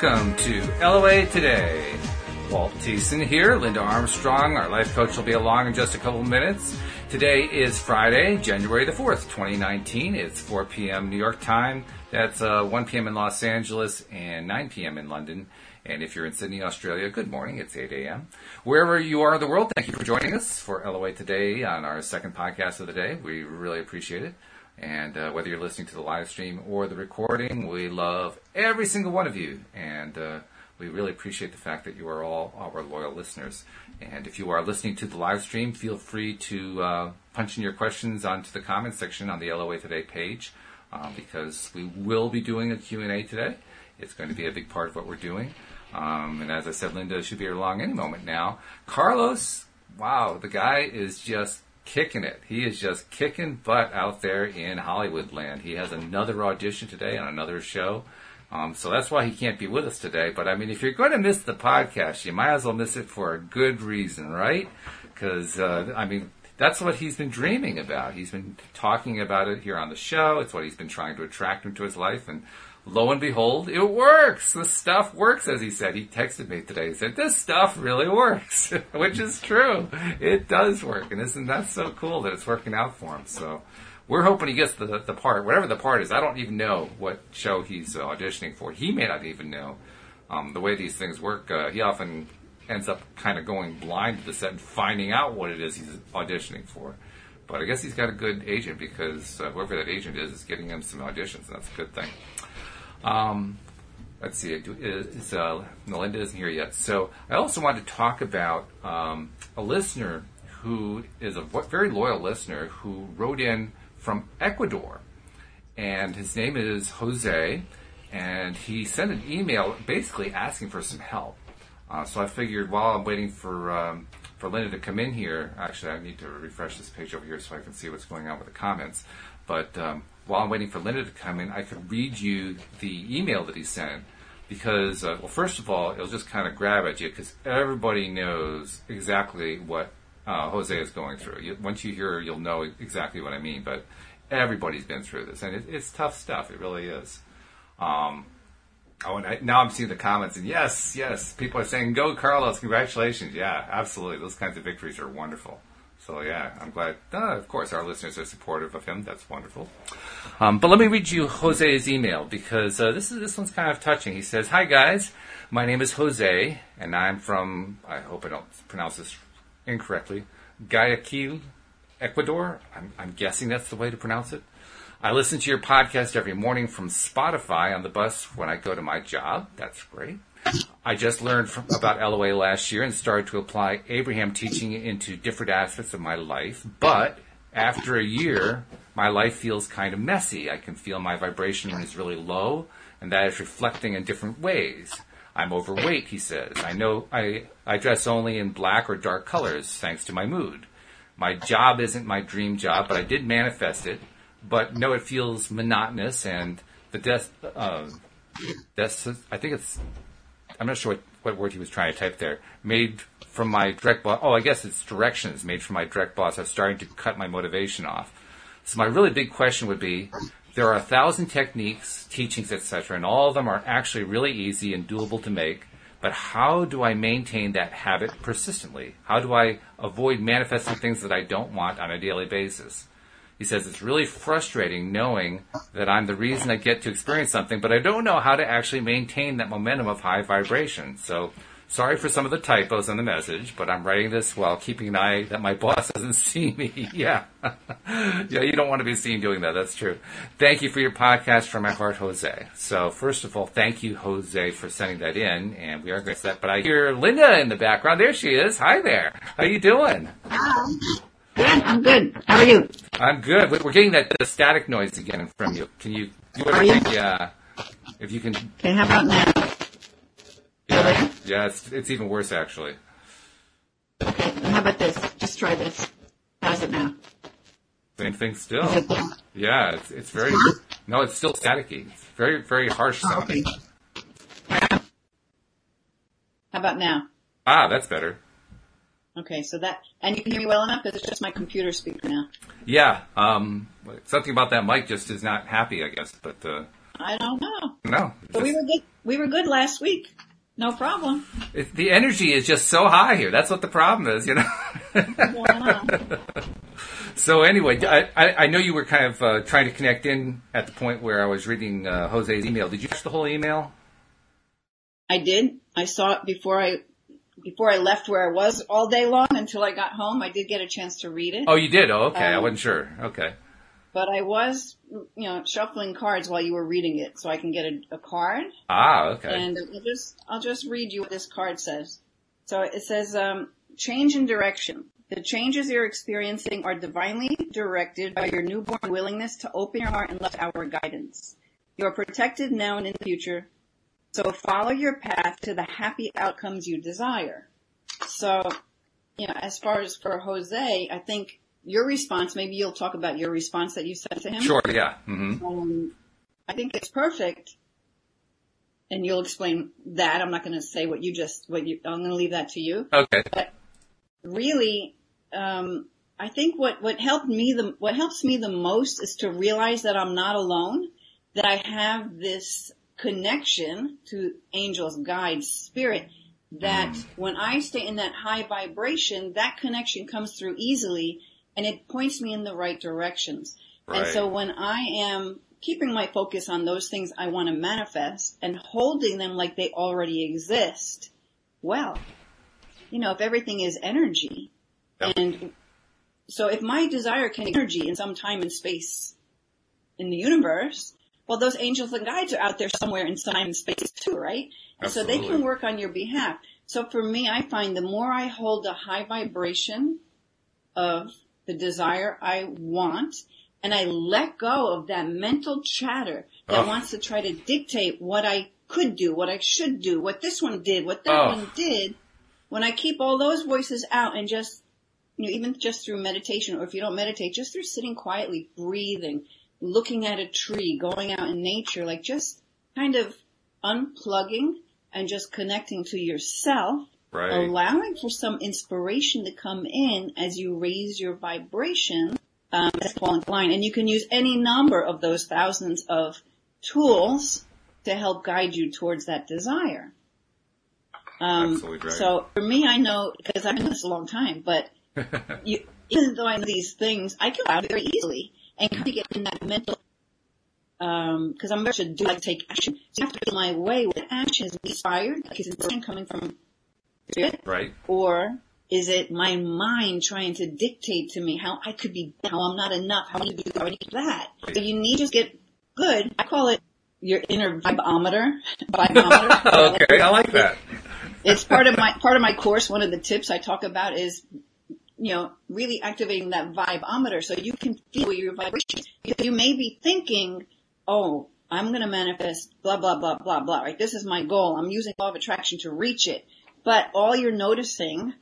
Welcome to LOA Today. Walt Thiessen here, Linda Armstrong, our life coach will be along in just a couple minutes. Today is Friday, January the 4th, 2019. It's 4 p.m. New York time. That's uh, 1 p.m. in Los Angeles and 9 p.m. in London. And if you're in Sydney, Australia, good morning. It's 8 a.m. Wherever you are in the world, thank you for joining us for LOA Today on our second podcast of the day. We really appreciate it. And uh, whether you're listening to the live stream or the recording, we love every single one of you. And uh, we really appreciate the fact that you are all our loyal listeners. And if you are listening to the live stream, feel free to uh, punch in your questions onto the comments section on the LOA Today page uh, because we will be doing a Q&A today. It's going to be a big part of what we're doing. Um, and as I said, Linda should be here along any moment now. Carlos, wow, the guy is just kicking it. He is just kicking butt out there in Hollywood land. He has another audition today on another show. Um, so that's why he can't be with us today. But I mean, if you're going to miss the podcast, you might as well miss it for a good reason, right? Because, uh, I mean, that's what he's been dreaming about. He's been talking about it here on the show. It's what he's been trying to attract into his life. And lo and behold, it works. The stuff works, as he said. He texted me today. He said, this stuff really works, which is true. It does work. And isn't that so cool that it's working out for him? So we're hoping he gets the, the part, whatever the part is. I don't even know what show he's uh, auditioning for. He may not even know. Um, the way these things work, uh, he often ends up kind of going blind to the set and finding out what it is he's auditioning for. But I guess he's got a good agent because uh, whoever that agent is is getting him some auditions, and that's a good thing. Um, let's see, is, uh, Melinda isn't here yet. So I also wanted to talk about um, a listener who is a very loyal listener who wrote in from Ecuador, and his name is Jose, and he sent an email basically asking for some help. Uh, so I figured while I'm waiting for um, for Linda to come in here, actually I need to refresh this page over here so I can see what's going on with the comments. But um, while I'm waiting for Linda to come in, I could read you the email that he sent because, uh, well, first of all, it'll just kind of grab at you because everybody knows exactly what uh, Jose is going through. You, once you hear, you'll know exactly what I mean. But everybody's been through this, and it, it's tough stuff. It really is. Um, oh, and I, now I'm seeing the comments, and yes, yes, people are saying, "Go, Carlos! Congratulations!" Yeah, absolutely. Those kinds of victories are wonderful. So yeah, I'm glad. Uh, of course, our listeners are supportive of him. That's wonderful. Um, but let me read you Jose's email because uh, this is this one's kind of touching. He says, "Hi guys, my name is Jose, and I'm from. I hope I don't pronounce this incorrectly. Guayaquil, Ecuador. I'm, I'm guessing that's the way to pronounce it. I listen to your podcast every morning from Spotify on the bus when I go to my job. That's great. I just learned from, about LOA last year and started to apply Abraham teaching into different aspects of my life. But after a year, my life feels kind of messy. I can feel my vibration is really low, and that is reflecting in different ways. I'm overweight, he says. I know I, I dress only in black or dark colors thanks to my mood. My job isn't my dream job, but I did manifest it. But no, it feels monotonous and the death, uh, death, I think it's I'm not sure what, what word he was trying to type there. Made from my direct boss. Oh, I guess it's directions made from my direct boss. I'm starting to cut my motivation off. So my really big question would be: there are a thousand techniques, teachings, etc., and all of them are actually really easy and doable to make. But how do I maintain that habit persistently? How do I avoid manifesting things that I don't want on a daily basis? He says it's really frustrating knowing that I'm the reason I get to experience something, but I don't know how to actually maintain that momentum of high vibration. So sorry for some of the typos in the message, but I'm writing this while keeping an eye that my boss doesn't see me. yeah. yeah, you don't want to be seen doing that. That's true. Thank you for your podcast from my heart, Jose. So first of all, thank you, Jose, for sending that in, and we are going to set, but I hear Linda in the background. There she is. Hi there. How you doing? Hi. Good. I'm good. How are you? I'm good. We're getting that the static noise again from you. Can you? you are you? Yeah. If you can. Okay. How about now? Yeah. Yeah. It's it's even worse actually. Okay. How about this? Just try this. How's it now? Same thing still. Yeah. It's it's very. No, it's still staticky. It's very very harsh sounding. okay. How about now? Ah, that's better. Okay, so that, and you can hear me well enough because it's just my computer speaker now. Yeah, um, something about that mic just is not happy, I guess. But uh, I don't know. No. But we were good. We were good last week. No problem. It, the energy is just so high here. That's what the problem is, you know. Wow. so anyway, I, I, I know you were kind of uh, trying to connect in at the point where I was reading uh, Jose's email. Did you catch the whole email? I did. I saw it before I before I left where I was all day long until I got home. I did get a chance to read it. Oh, you did. Oh, okay. I Um, wasn't sure. Okay. But I was, you know, shuffling cards while you were reading it, so I can get a, a card. Ah, okay. And I'll just, I'll just read you what this card says. So it says, um, change in direction. The changes you're experiencing are divinely directed by your newborn willingness to open your heart and let our guidance. You are protected now and in the future. So follow your path to the happy outcomes you desire. So, you know, as far as for Jose, I think your response, maybe you'll talk about your response that you sent to him. Sure. Yeah. hmm Um, I think it's perfect. And you'll explain that. I'm not going to say what you just, what you, I'm going to leave that to you. Okay. But Really, um, I think what, what helped me the, what helps me the most is to realize that I'm not alone, that I have this connection to angels, guides, spirit, that mm. when I stay in that high vibration, that connection comes through easily and it points me in the right directions. And so when I am keeping my focus on those things I want to manifest and holding them like they already exist, well, you know, if everything is energy Yep. and so if my desire can energy in some time and space in the universe, well, those angels and guides are out there somewhere in time and space too, right? And so they can work on your behalf. So for me, I find the more I hold a high vibration of the desire I want, and I let go of that mental chatter that Ugh. wants to try to dictate what I could do, what I should do, what this one did, what that Ugh. one did, when I keep all those voices out and just, you know, even just through meditation, or if you don't meditate, just through sitting quietly, breathing, looking at a tree, going out in nature, like just kind of unplugging and just connecting to yourself, Right. allowing for some inspiration to come in as you raise your vibration, um, that's falling line. And you can use any number of those thousands of tools to help guide you towards that desire. Um, Absolutely right. so for me, I know because I've been this a long time, but you, even though I know these things, I can it very easily and kind of get in that mental. Um, because I'm very to do like take action. So you have to feel my way. What action is inspired? Like is inspiration coming from spirit, right. or is it my mind trying to dictate to me how I could be, how I'm not enough, how I need to do, how I need that? So you need to just get good. I call it your inner vibometer. Vibometer. okay. I like that. it's part of my part of my course. One of the tips I talk about is, you know, really activating that vibometer so you can feel your vibration. You, you may be thinking, "Oh, I'm going to manifest blah blah blah blah blah." Right? This is my goal. I'm using law of attraction to reach it. But all you're noticing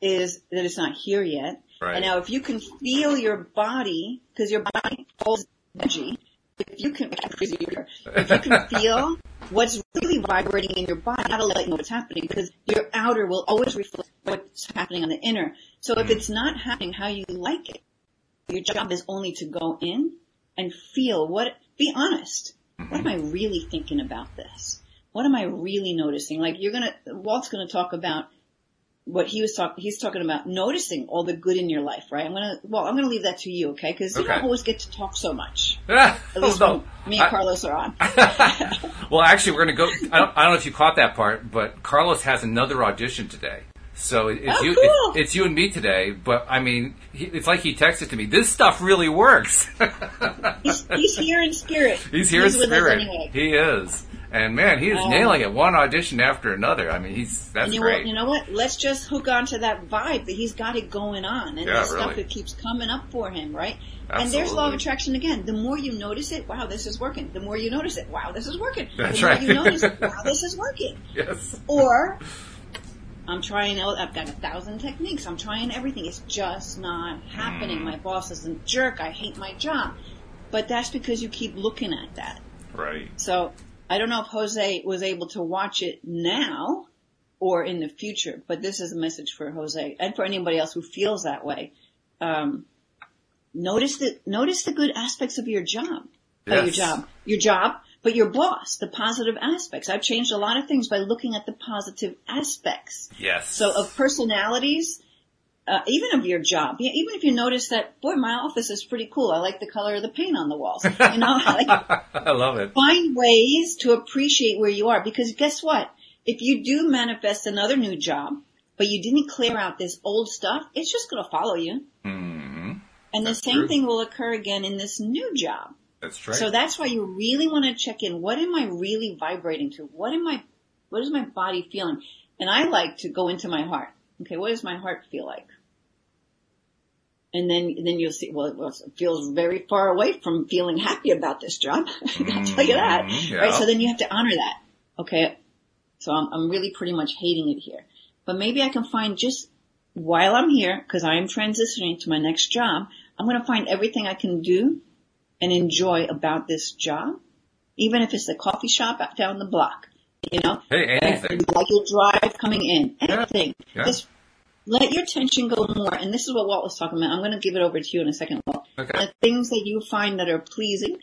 is that it's not here yet. Right. And now, if you can feel your body, because your body holds energy, if you can, if you can feel what's really vibrating in your body, that'll let you know what's happening because your outer will always reflect what's happening on the inner. So if hmm. it's not happening how you like it, your job is only to go in and feel what, be honest. What am mm-hmm. I really thinking about this? What am I really noticing? Like you're gonna, Walt's gonna talk about what he was talking, he's talking about noticing all the good in your life, right? I'm gonna, well, I'm gonna leave that to you, okay? Cause you don't always get to talk so much. At least when me and Carlos are on. well, actually, we're going to go. I don't, I don't know if you caught that part, but Carlos has another audition today. So it- it's Oh, you. cool. It's, it's you and me today. But I mean, he, it's like he texted to me. This stuff really works. He's, he's here in spirit. he's here in spirit. anyway. He is, and man, he is Um, nailing it. One audition after another. I mean, he's that's you, great. you know what? Let's just hook on to that vibe that he's got it going on, and Yeah, the stuff that keeps coming up for him, right? And there's law of attraction again. The more you notice it, wow, this is working. The more you notice it, wow, this is working. That's the more right. you notice it, wow, this is working. yes. Or I'm trying out. I've got a thousand techniques. I'm trying everything. It's just not happening. My boss is a jerk. I hate my job. But that's because you keep looking at that. Right. So I don't know if Jose was able to watch it now or in the future, but this is a message for Jose and for anybody else who feels that way. Um, notice the notice the good aspects of your job. Uh, your job, your job, but your boss, the positive aspects. I've changed a lot of things by looking at the positive aspects. Yes. So of personalities, uh, even of your job, even if you notice that, boy, my office is pretty cool. I like the color of the paint on the walls. You know, I like, I love it. find ways to appreciate where you are because guess what? If you do manifest another new job, but you didn't clear out this old stuff, it's just going to follow you. hmm And the same true. thing will occur again in this new job. That's right. So that's why you really want to check in. What am I really vibrating to? What am I, what is my body feeling? And I like to go into my heart. Okay, what does my heart feel like? And then, then you'll see, well, it feels very far away from feeling happy about this job. I'll tell you that. Yeah. Right? So then you have to honor that. Okay. So I'm, I'm really pretty much hating it here. But maybe I can find just while I'm here, cause I am transitioning to my next job, I'm going to find everything I can do and enjoy about this job. Even if it's the coffee shop down the block, you know, hey, anything. like your drive coming in, anything. Yeah. Just let your attention go more. And this is what Walt was talking about. I'm going to give it over to you in a second, Walt. Okay. The things that you find that are pleasing,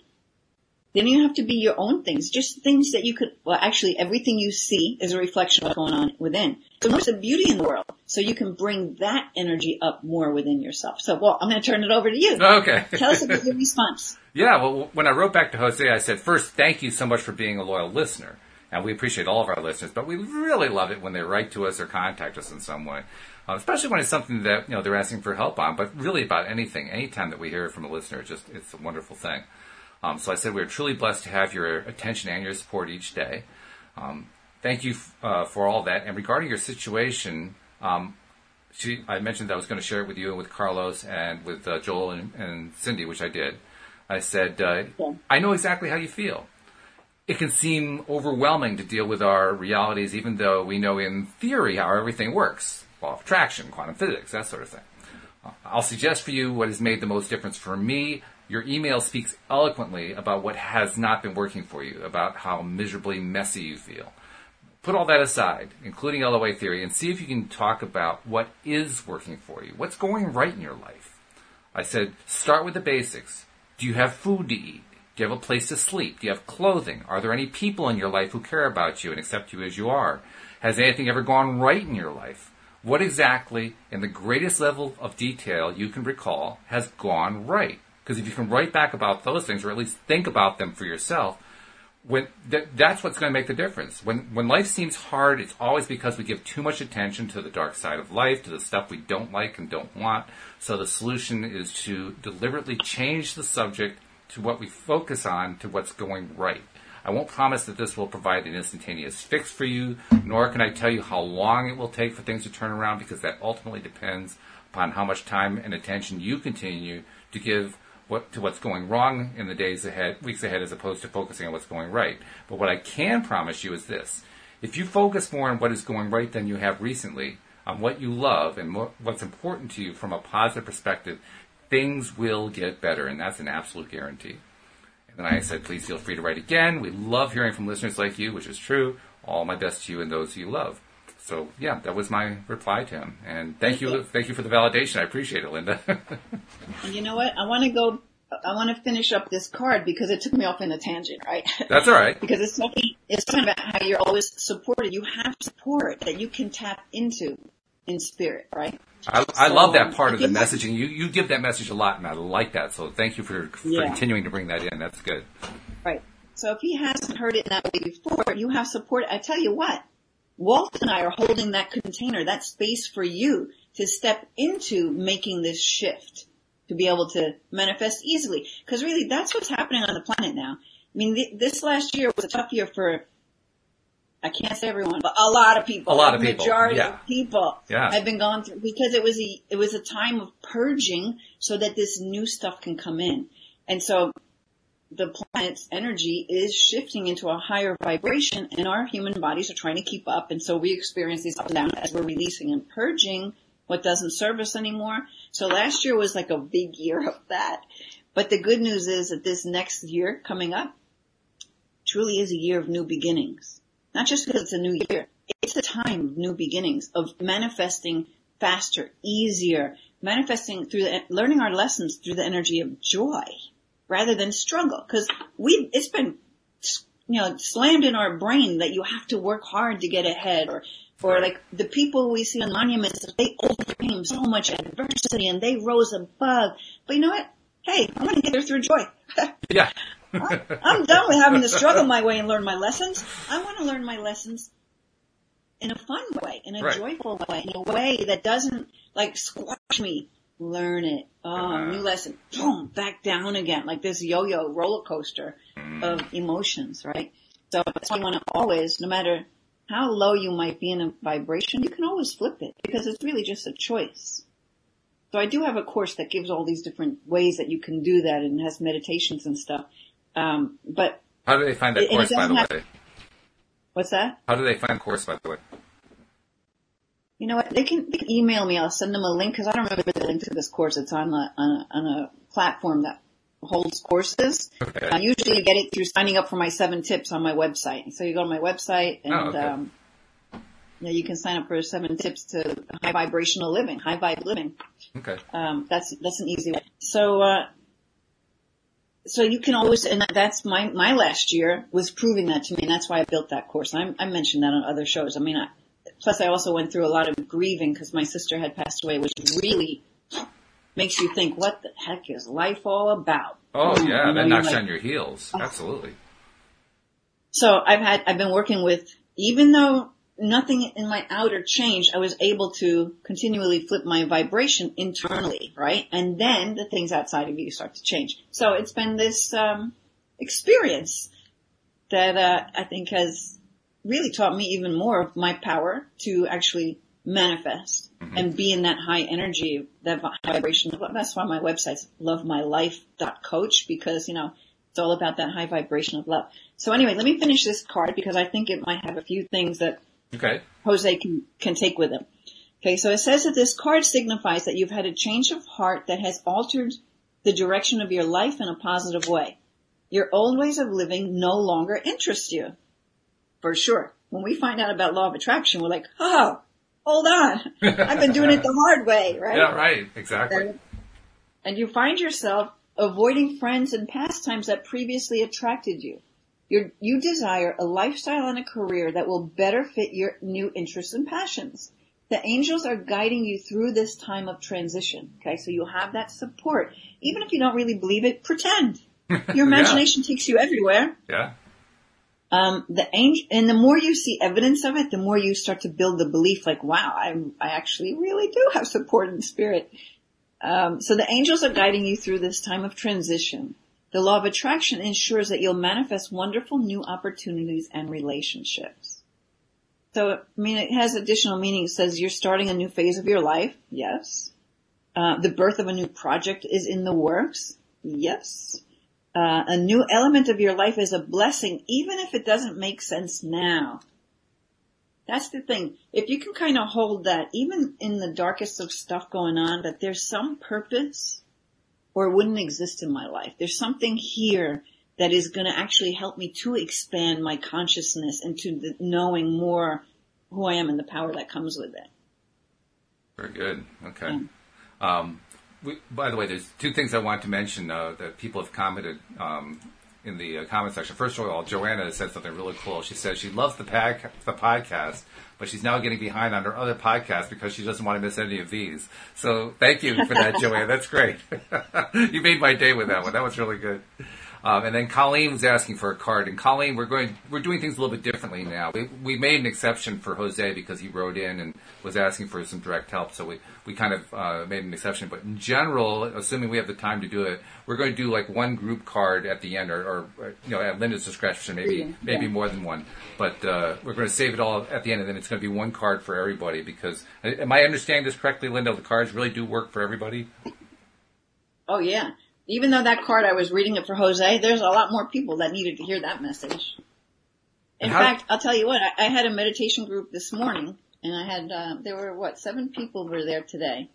then you have to be your own things. Just things that you could, well actually everything you see is a reflection of what's going on within. So there's the beauty in the world. So you can bring that energy up more within yourself. So well, I'm going to turn it over to you. Okay. Tell us about your response. Yeah, well, when I wrote back to Jose, I said, first, thank you so much for being a loyal listener. And we appreciate all of our listeners, but we really love it when they write to us or contact us in some way. Uh, especially when it's something that, you know, they're asking for help on, but really about anything. Anytime that we hear from a listener, it's just, it's a wonderful thing. Um, so I said we're truly blessed to have your attention and your support each day. Um, thank you uh, for all that. And regarding your situation, um, she, I mentioned that I was going to share it with you and with Carlos and with uh, Joel and, and Cindy, which I did. I said, uh, Yeah. I know exactly how you feel. It can seem overwhelming to deal with our realities, even though we know in theory how everything works. Law of attraction, quantum physics, that sort of thing. I'll suggest for you what has made the most difference for me. Your email speaks eloquently about what has not been working for you, about how miserably messy you feel put all that aside, including LOA theory, and see if you can talk about what is working for you. What's going right in your life? I said, start with the basics. Do you have food to eat? Do you have a place to sleep? Do you have clothing? Are there any people in your life who care about you and accept you as you are? Has anything ever gone right in your life? What exactly, in the greatest level of detail you can recall, has gone right? Because if you can write back about those things, or at least think about them for yourself, when th- that's what's going to make the difference. When when life seems hard, it's always because we give too much attention to the dark side of life, to the stuff we don't like and don't want. So the solution is to deliberately change the subject to what we focus on to what's going right. I won't promise that this will provide an instantaneous fix for you, nor can I tell you how long it will take for things to turn around because that ultimately depends upon how much time and attention you continue to give what, to what's going wrong in the days ahead, weeks ahead, as opposed to focusing on what's going right. But what I can promise you is this. If you focus more on what is going right than you have recently, on what you love and what's important to you from a positive perspective, things will get better, and that's an absolute guarantee. And then I said, please feel free to write again. We love hearing from listeners like you, which is true. All my best to you and those you love. So yeah, that was my reply to him. And thank you, thank you for the validation. I appreciate it, Linda. You know what? I want to go, I want to finish up this card because it took me off in a tangent, right? That's all right. because it's talking, it's talking about how you're always supported. You have support that you can tap into in spirit, right? I, I love that So, part of the messaging. You you give that message a lot, and I like that. So thank you for, for Yeah. continuing to bring that in. That's good. Right. So if he hasn't heard it that way before, you have support. I tell you what, Walt and I are holding that container, that space for you to step into making this shift, to be able to manifest easily. Because really, that's what's happening on the planet now. I mean, th- this last year was a tough year for, I can't say everyone, but a lot of people. A lot of people, Majority yeah. of people Yeah. have been going through, because it was a, it was a time of purging so that this new stuff can come in. And so the planet's energy is shifting into a higher vibration and our human bodies are trying to keep up and so we experience these ups and downs as we're releasing and purging what doesn't serve us anymore. So last year was like a big year of that. But the good news is that this next year coming up truly is a year of new beginnings. Not just because it's a new year. It's a time of new beginnings, of manifesting faster, easier, manifesting through the, learning our lessons through the energy of joy rather than struggle. Cause we, it's been you know, slammed in our brain that you have to work hard to get ahead or, or like the people we see on monuments, they overcame so much adversity and they rose above. But you know what? Hey, I'm going to get there through joy. yeah. I'm done with having to struggle my way and learn my lessons. I want to learn my lessons in a fun way, in a Right. joyful way, in a way that doesn't like squash me. Learn it. Oh, Uh-huh. new lesson. Boom, back down again, like this yo-yo roller coaster Mm. of emotions, right? So that's why you want to always, no matter how low you might be in a vibration, you can always flip it because it's really just a choice. So I do have a course that gives all these different ways that you can do that and has meditations and stuff. Um, but How do they find that course, by the way? what's that? How do they find course, by the way? You know what? They can, they can email me. I'll send them a link because I don't remember the link to this course. It's on a, on a, on a platform that holds courses. Okay. Uh, usually get it through signing up for my seven tips on my website. So you go to my website and, Oh, okay. um, you, know, you can sign up for seven tips to high vibrational living, high vibe living. Okay. Um, that's that's an easy way. So uh, so you can always, and that's my my last year was proving that to me, and that's why I built that course. I, I mentioned that on other shows. I mean, I, plus I also went through a lot of grieving because my sister had passed away, which really makes you think, what the heck is life all about? Oh, You yeah. know, That knocks like- you on your heels. Absolutely. So I've had, I've been working with, even though nothing in my outer changed, I was able to continually flip my vibration internally, right? And then the things outside of you start to change. So it's been this, um, experience that, uh, I think has really taught me even more of my power to actually manifest mm-hmm. and be in that high energy, that vibration. That's why my website's lovemylife.coach because, you know, it's all about that high vibration of love. So anyway, let me finish this card because I think it might have a few things that Okay. Jose can, can take with him. Okay, so it says that this card signifies that you've had a change of heart that has altered the direction of your life in a positive way. Your old ways of living no longer interest you. For sure. When we find out about law of attraction, we're like, oh, hold on. I've been doing it the hard way, right? Yeah, right. Exactly. and you find yourself avoiding friends and pastimes that previously attracted you. You're, you desire a lifestyle and a career that will better fit your new interests and passions. The angels are guiding you through this time of transition. Okay, so you have that support. Even if you don't really believe it, pretend. Your imagination takes you everywhere. Yeah. Um, the angel, and the more you see evidence of it, the more you start to build the belief like, wow, I, I actually really do have support in spirit. Um, so the angels are guiding you through this time of transition. The law of attraction ensures that you'll manifest wonderful new opportunities and relationships. So, I mean, it has additional meaning. It says you're starting a new phase of your life. Yes. Uh, the birth of a new project is in the works. Yes. Uh, a new element of your life is a blessing, even if it doesn't make sense now. That's the thing. If you can kind of hold that, even in the darkest of stuff going on, that there's some purpose or it wouldn't exist in my life. There's something here that is going to actually help me to expand my consciousness into the knowing more who I am and the power that comes with it. Very good. Okay. Mm. Um, we, by the way, there's two things I want to mention uh, that people have commented um, in the uh, comment section. First of all, Joanna said something really cool. She says she loves the, pack, the podcast, but she's now getting behind on her other podcast because she doesn't want to miss any of these. So thank you for that, Joanna. That's great. you made my day with that one. That was really good. Um, and then Colleen was asking for a card, and Colleen, we're going, we're doing things a little bit differently now. We, we made an exception for Jose because he wrote in and was asking for some direct help, so we, we kind of uh, made an exception. But in general, assuming we have the time to do it, we're going to do like one group card at the end, or, or you know, at Linda's discretion, maybe Yeah. maybe Yeah. more than one. But uh, we're going to save it all at the end, and then it's going to be one card for everybody. Because am I understanding this correctly, Linda? The cards really do work for everybody. Oh yeah. Even though that card I was reading it for Jose, there's a lot more people that needed to hear that message. In how- fact, I'll tell you what, I, I had a meditation group this morning and I had, uh, there were what, seven people were there today.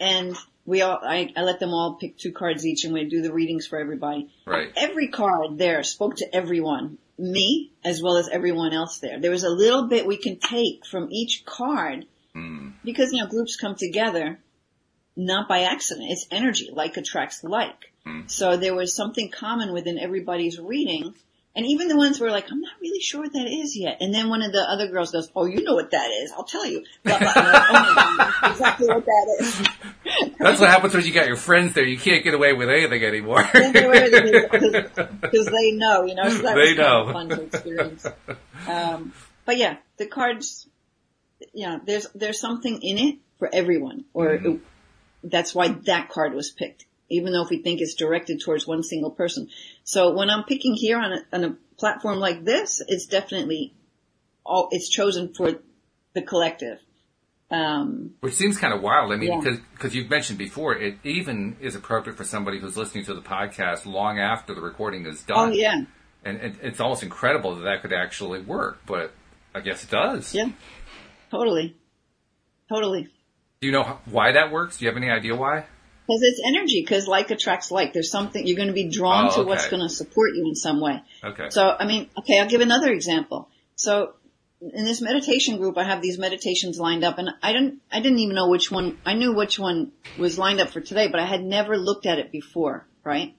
And we all, I, I let them all pick two cards each and we do the readings for everybody. Right. Every card there spoke to everyone. Me, as well as everyone else there. There was a little bit we can take from each card Mm. because, you know, groups come together not by accident. It's energy. Like attracts like. Mm. So there was something common within everybody's reading And even the ones who are like, I'm not really sure what that is yet. And then one of the other girls goes, Oh, you know what that is. I'll tell you. Blah, blah. Like, oh my God, exactly what that is. That's what happens when you got your friends there. You can't get away with anything anymore. Because they know, you know, so that They know. fun to experience. Um, but yeah, the cards, you know, there's, there's something in it for everyone, or Mm-hmm. That's why that card was picked, even though if we think it's directed towards one single person. So when I'm picking here on a, on a platform like this, it's definitely all, it's chosen for the collective. Um, Which seems kind of wild. I mean, Yeah. because because you've mentioned before, it even is appropriate for somebody who's listening to the podcast long after the recording is done. oh yeah, And, and it's almost incredible that that could actually work, but I guess it does. yeah, totally, totally. Do you know why that works? Do you have any idea why? Because it's energy, because like attracts like. There's something, you're going to be drawn Oh, to what's going to support you in some way. Okay. So, I mean, okay, I'll give another example. So, in this meditation group, I have these meditations lined up and I didn't, I didn't even know which one, I knew which one was lined up for today, but I had never looked at it before, right?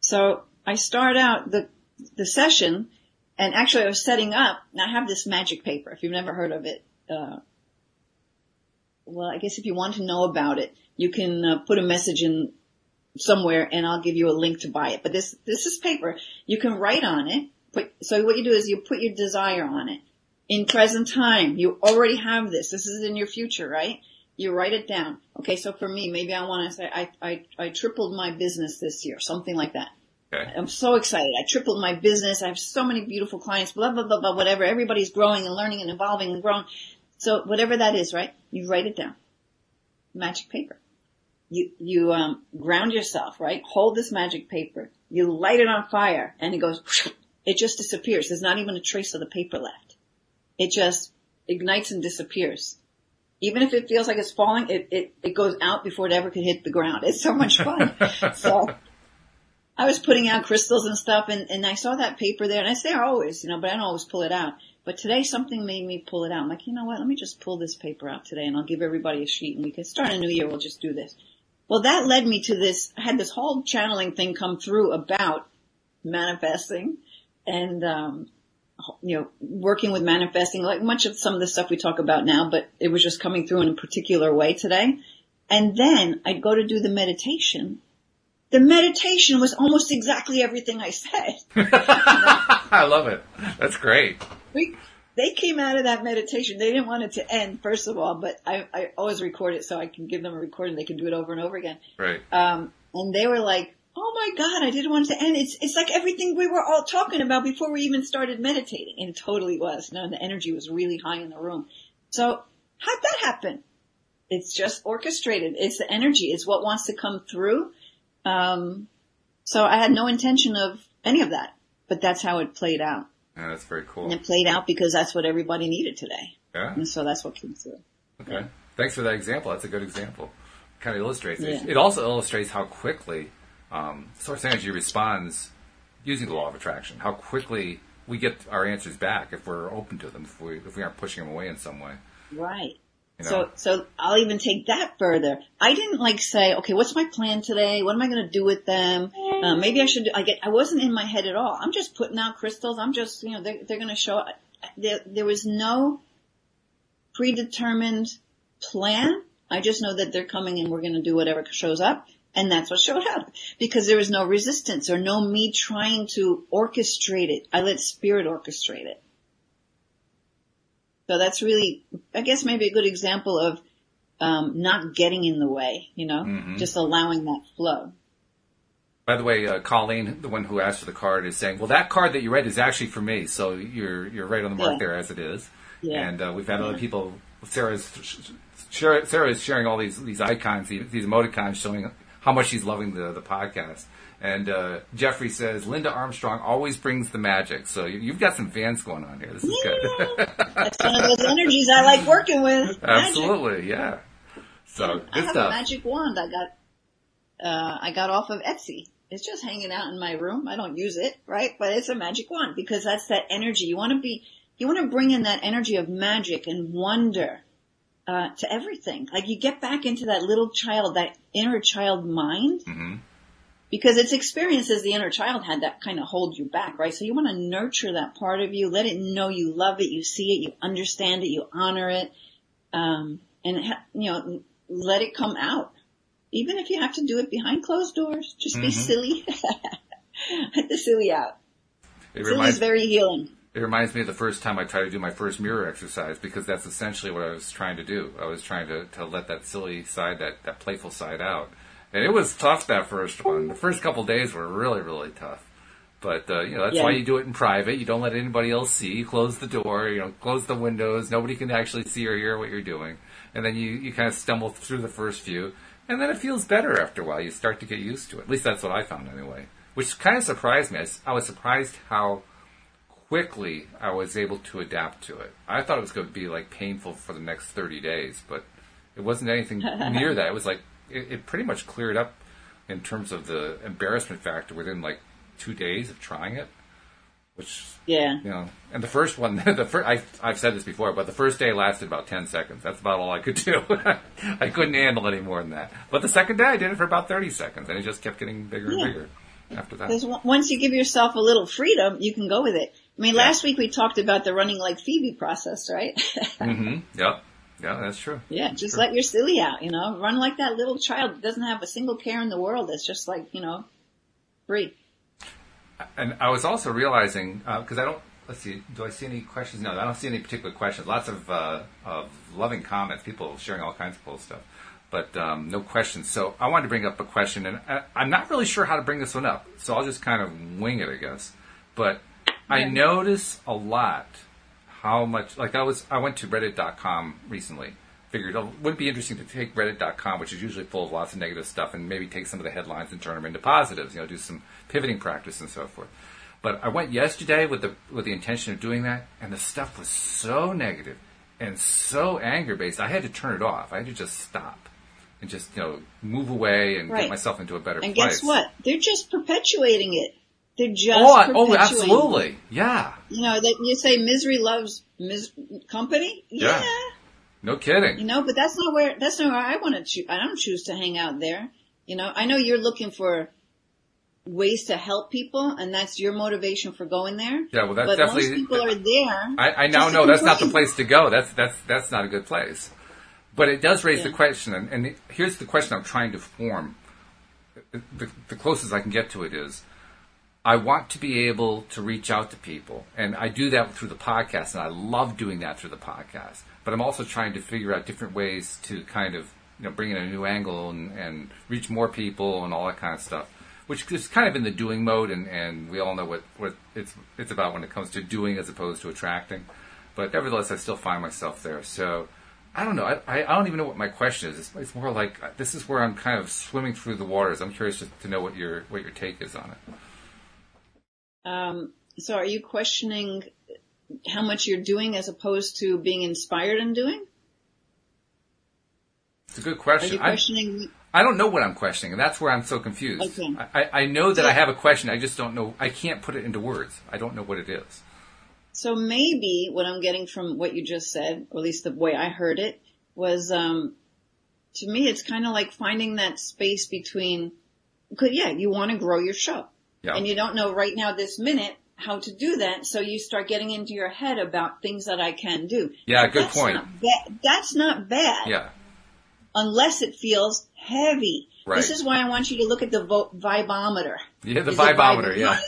So, I start out the, the session and actually I was setting up and I have this magic paper, if you've never heard of it, uh, well, I guess if you want to know about it, you can uh, put a message in somewhere and I'll give you a link to buy it. But this, this is paper. You can write on it. Put, so what you do is you put your desire on it. In present time, you already have this. This is in your future, right? You write it down. Okay, so for me, maybe I want to say I, I, I tripled my business this year, something like that. Okay. I'm so excited. I tripled my business. I have so many beautiful clients, blah, blah, blah, blah, whatever. Everybody's growing and learning and evolving and growing. So whatever that is, right? You write it down. Magic paper. You, you, um, ground yourself, right? Hold this magic paper. You light it on fire and it goes, it just disappears. There's not even a trace of the paper left. It just ignites and disappears. Even if it feels like it's falling, it, it, it goes out before it ever could hit the ground. It's so much fun. so, I was putting out crystals and stuff and, and I saw that paper there and it's there always, you know, but I don't always pull it out. But today something made me pull it out. I'm like, you know what? Let me just pull this paper out today and I'll give everybody a sheet and we can start a new year. We'll just do this. Well, that led me to this, I had this whole channeling thing come through about manifesting and, um, you know, working with manifesting, like much of some of the stuff we talk about now, but it was just coming through in a particular way today. And then I'd go to do the meditation the meditation was almost exactly everything I said. I love it. That's great. We, they came out of that meditation. They didn't want it to end, first of all, but I, I always record it so I can give them a recording. They can do it over and over again. Right. Um, and they were like, "Oh my God, I didn't want it to end." It's it's like everything we were all talking about before we even started meditating, and it totally was. No, the energy was really high in the room. So how'd that happen? It's just orchestrated. It's the energy. It's what wants to come through. Um, so I had no intention of any of that, but that's how it played out. Yeah, that's very cool. And it played out because that's what everybody needed today. Yeah. And so that's what came through. Okay. Thanks for that example. That's a good example. Kind of illustrates it. Yeah. It also illustrates how quickly um, source energy responds using the law of attraction. How quickly we get our answers back if we're open to them, if we if we aren't pushing them away in some way. Right. You know? So, so I'll even take that further. I didn't like say, okay, what's my plan today? What am I going to do with them? Uh, maybe I should. Do, I get. I wasn't in my head at all. I'm just putting out crystals. I'm just, you know, they're they're going to show. There, there was no predetermined plan. I just know that they're coming and we're going to do whatever shows up. And that's what showed up because there was no resistance or no me trying to orchestrate it. I let spirit orchestrate it. So that's really, I guess maybe a good example of um, not getting in the way, you know, Mhm. just allowing that flow. By the way, uh, Colleen, the one who asked for the card, is saying, "Well, that card that you read is actually for me, so you're you're right on the mark Yeah. there as it is." Yeah. And uh, we've had other people. Sarah's Sarah Sarah is sharing all these these icons, these, these emoticons, showing how much she's loving the the podcast. And uh, Jeffrey says Linda Armstrong always brings the magic. So you, you've got some fans going on here. This is good. That's one of those energies I like working with. Magic. Absolutely, yeah. So I good have stuff. a magic wand I got, uh, I got off of Etsy. It's just hanging out in my room. I don't use it, right? But it's a magic wand because that's that energy. You want to be, you want to bring in that energy of magic and wonder, uh, to everything. Like you get back into that little child, that inner child mind hmm because it's experiences the inner child had that kind of hold you back, right? So you want to nurture that part of you, let it know you love it, you see it, you understand it, you honor it, um, and ha- you know, let it come out. Even if you have to do it behind closed doors, just be Mhm. silly. let the silly out. It Silly is very healing. It reminds me of the first time I tried to do my first mirror exercise because that's essentially what I was trying to do. I was trying to, to let that silly side, that, that playful side out. And it was tough that first one. The first couple days were really, really tough. But, uh, you know, that's Yeah. why you do it in private. You don't let anybody else see. You close the door, you know, close the windows. Nobody can actually see or hear what you're doing. And then you, you kind of stumble through the first few. And then it feels better after a while. You start to get used to it. At least that's what I found anyway. Which kind of surprised me. I was surprised how quickly I was able to adapt to it. I thought it was going to be like painful for the next 30 days, but it wasn't anything near that. It was like, it, it pretty much cleared up in terms of the embarrassment factor within like two days of trying it, which, Yeah. you know, and the first one, the first, I, I've said this before, but the first day lasted about 10 seconds. That's about all I could do. I couldn't handle any more than that. But the second day I did it for about 30 seconds and it just kept getting bigger and bigger after that. Because once you give yourself a little freedom, you can go with it. I mean, Yeah. last week we talked about the running like Phoebe process, right? mm-hmm. Yep. Yeah, that's true. yeah, just let your silly out, you know, run like that little child that doesn't have a single care in the world. It's just like, you know, free. And I was also realizing because I don't. Let's see. Do I see any questions? No, I don't see any particular questions. Lots of uh, of loving comments. People sharing all kinds of cool stuff, but um, no questions. So I wanted to bring up a question, and I, I'm not really sure how to bring this one up. So I'll just kind of wing it, I guess. But I Yeah. notice a lot how much. Like I was, I went to Reddit.com recently. Figured it would be interesting to take Reddit.com, which is usually full of lots of negative stuff, and maybe take some of the headlines and turn them into positives. You know, do some pivoting practice and so forth. But I went yesterday with the with the intention of doing that, and the stuff was so negative and so anger based. I had to turn it off. I had to just stop and just you know move away and Right. get myself into a better And place. guess what? They're just perpetuating it. They're just Oh, oh, absolutely, yeah, You know, that you say misery loves mis- company? Yeah. yeah. no kidding. You know, but that's not where that's not where I want to choose. I don't choose to hang out there. You know, I know you're looking for ways to help people, and that's your motivation for going there. Yeah, well, that's but definitely- most people are there. I, I now know that's not the place to go. That's that's that's not a good place. But it does raise the question, and, and here's the question I'm trying to form. The, the closest I can get to it is, I want to be able to reach out to people, and I do that through the podcast, and I love doing that through the podcast. But I'm also trying to figure out different ways to kind of you know bring in a new angle and, and reach more people and all that kind of stuff. Which is kind of in the doing mode, and, and we all know what, what it's it's about when it comes to doing as opposed to attracting. But nevertheless, I still find myself there. So I don't know. I, I don't even know what my question is. It's, it's more like this is where I'm kind of swimming through the waters. I'm curious to, to know what your what your take is on it. Um, so, are you questioning how much you're doing as opposed to being inspired in doing? It's a good question. Are you I, questioning? I don't know what I'm questioning, and that's where I'm so confused. Okay. I, I I know that I have a question. I just don't know. I can't put it into words. I don't know what it is. So maybe what I'm getting from what you just said, or at least the way I heard it, was um, to me it's kind of like finding that space between. Cause yeah, you want to grow your show, Yeah. and you don't know right now this minute how to do that, so you start getting into your head about things that I can do. Yeah, good That's point. Not ba- that's not bad. Yeah. unless it feels heavy. Right. This is why I want you to look at the vo- vibometer. Yeah, the Is vibometer, yeah.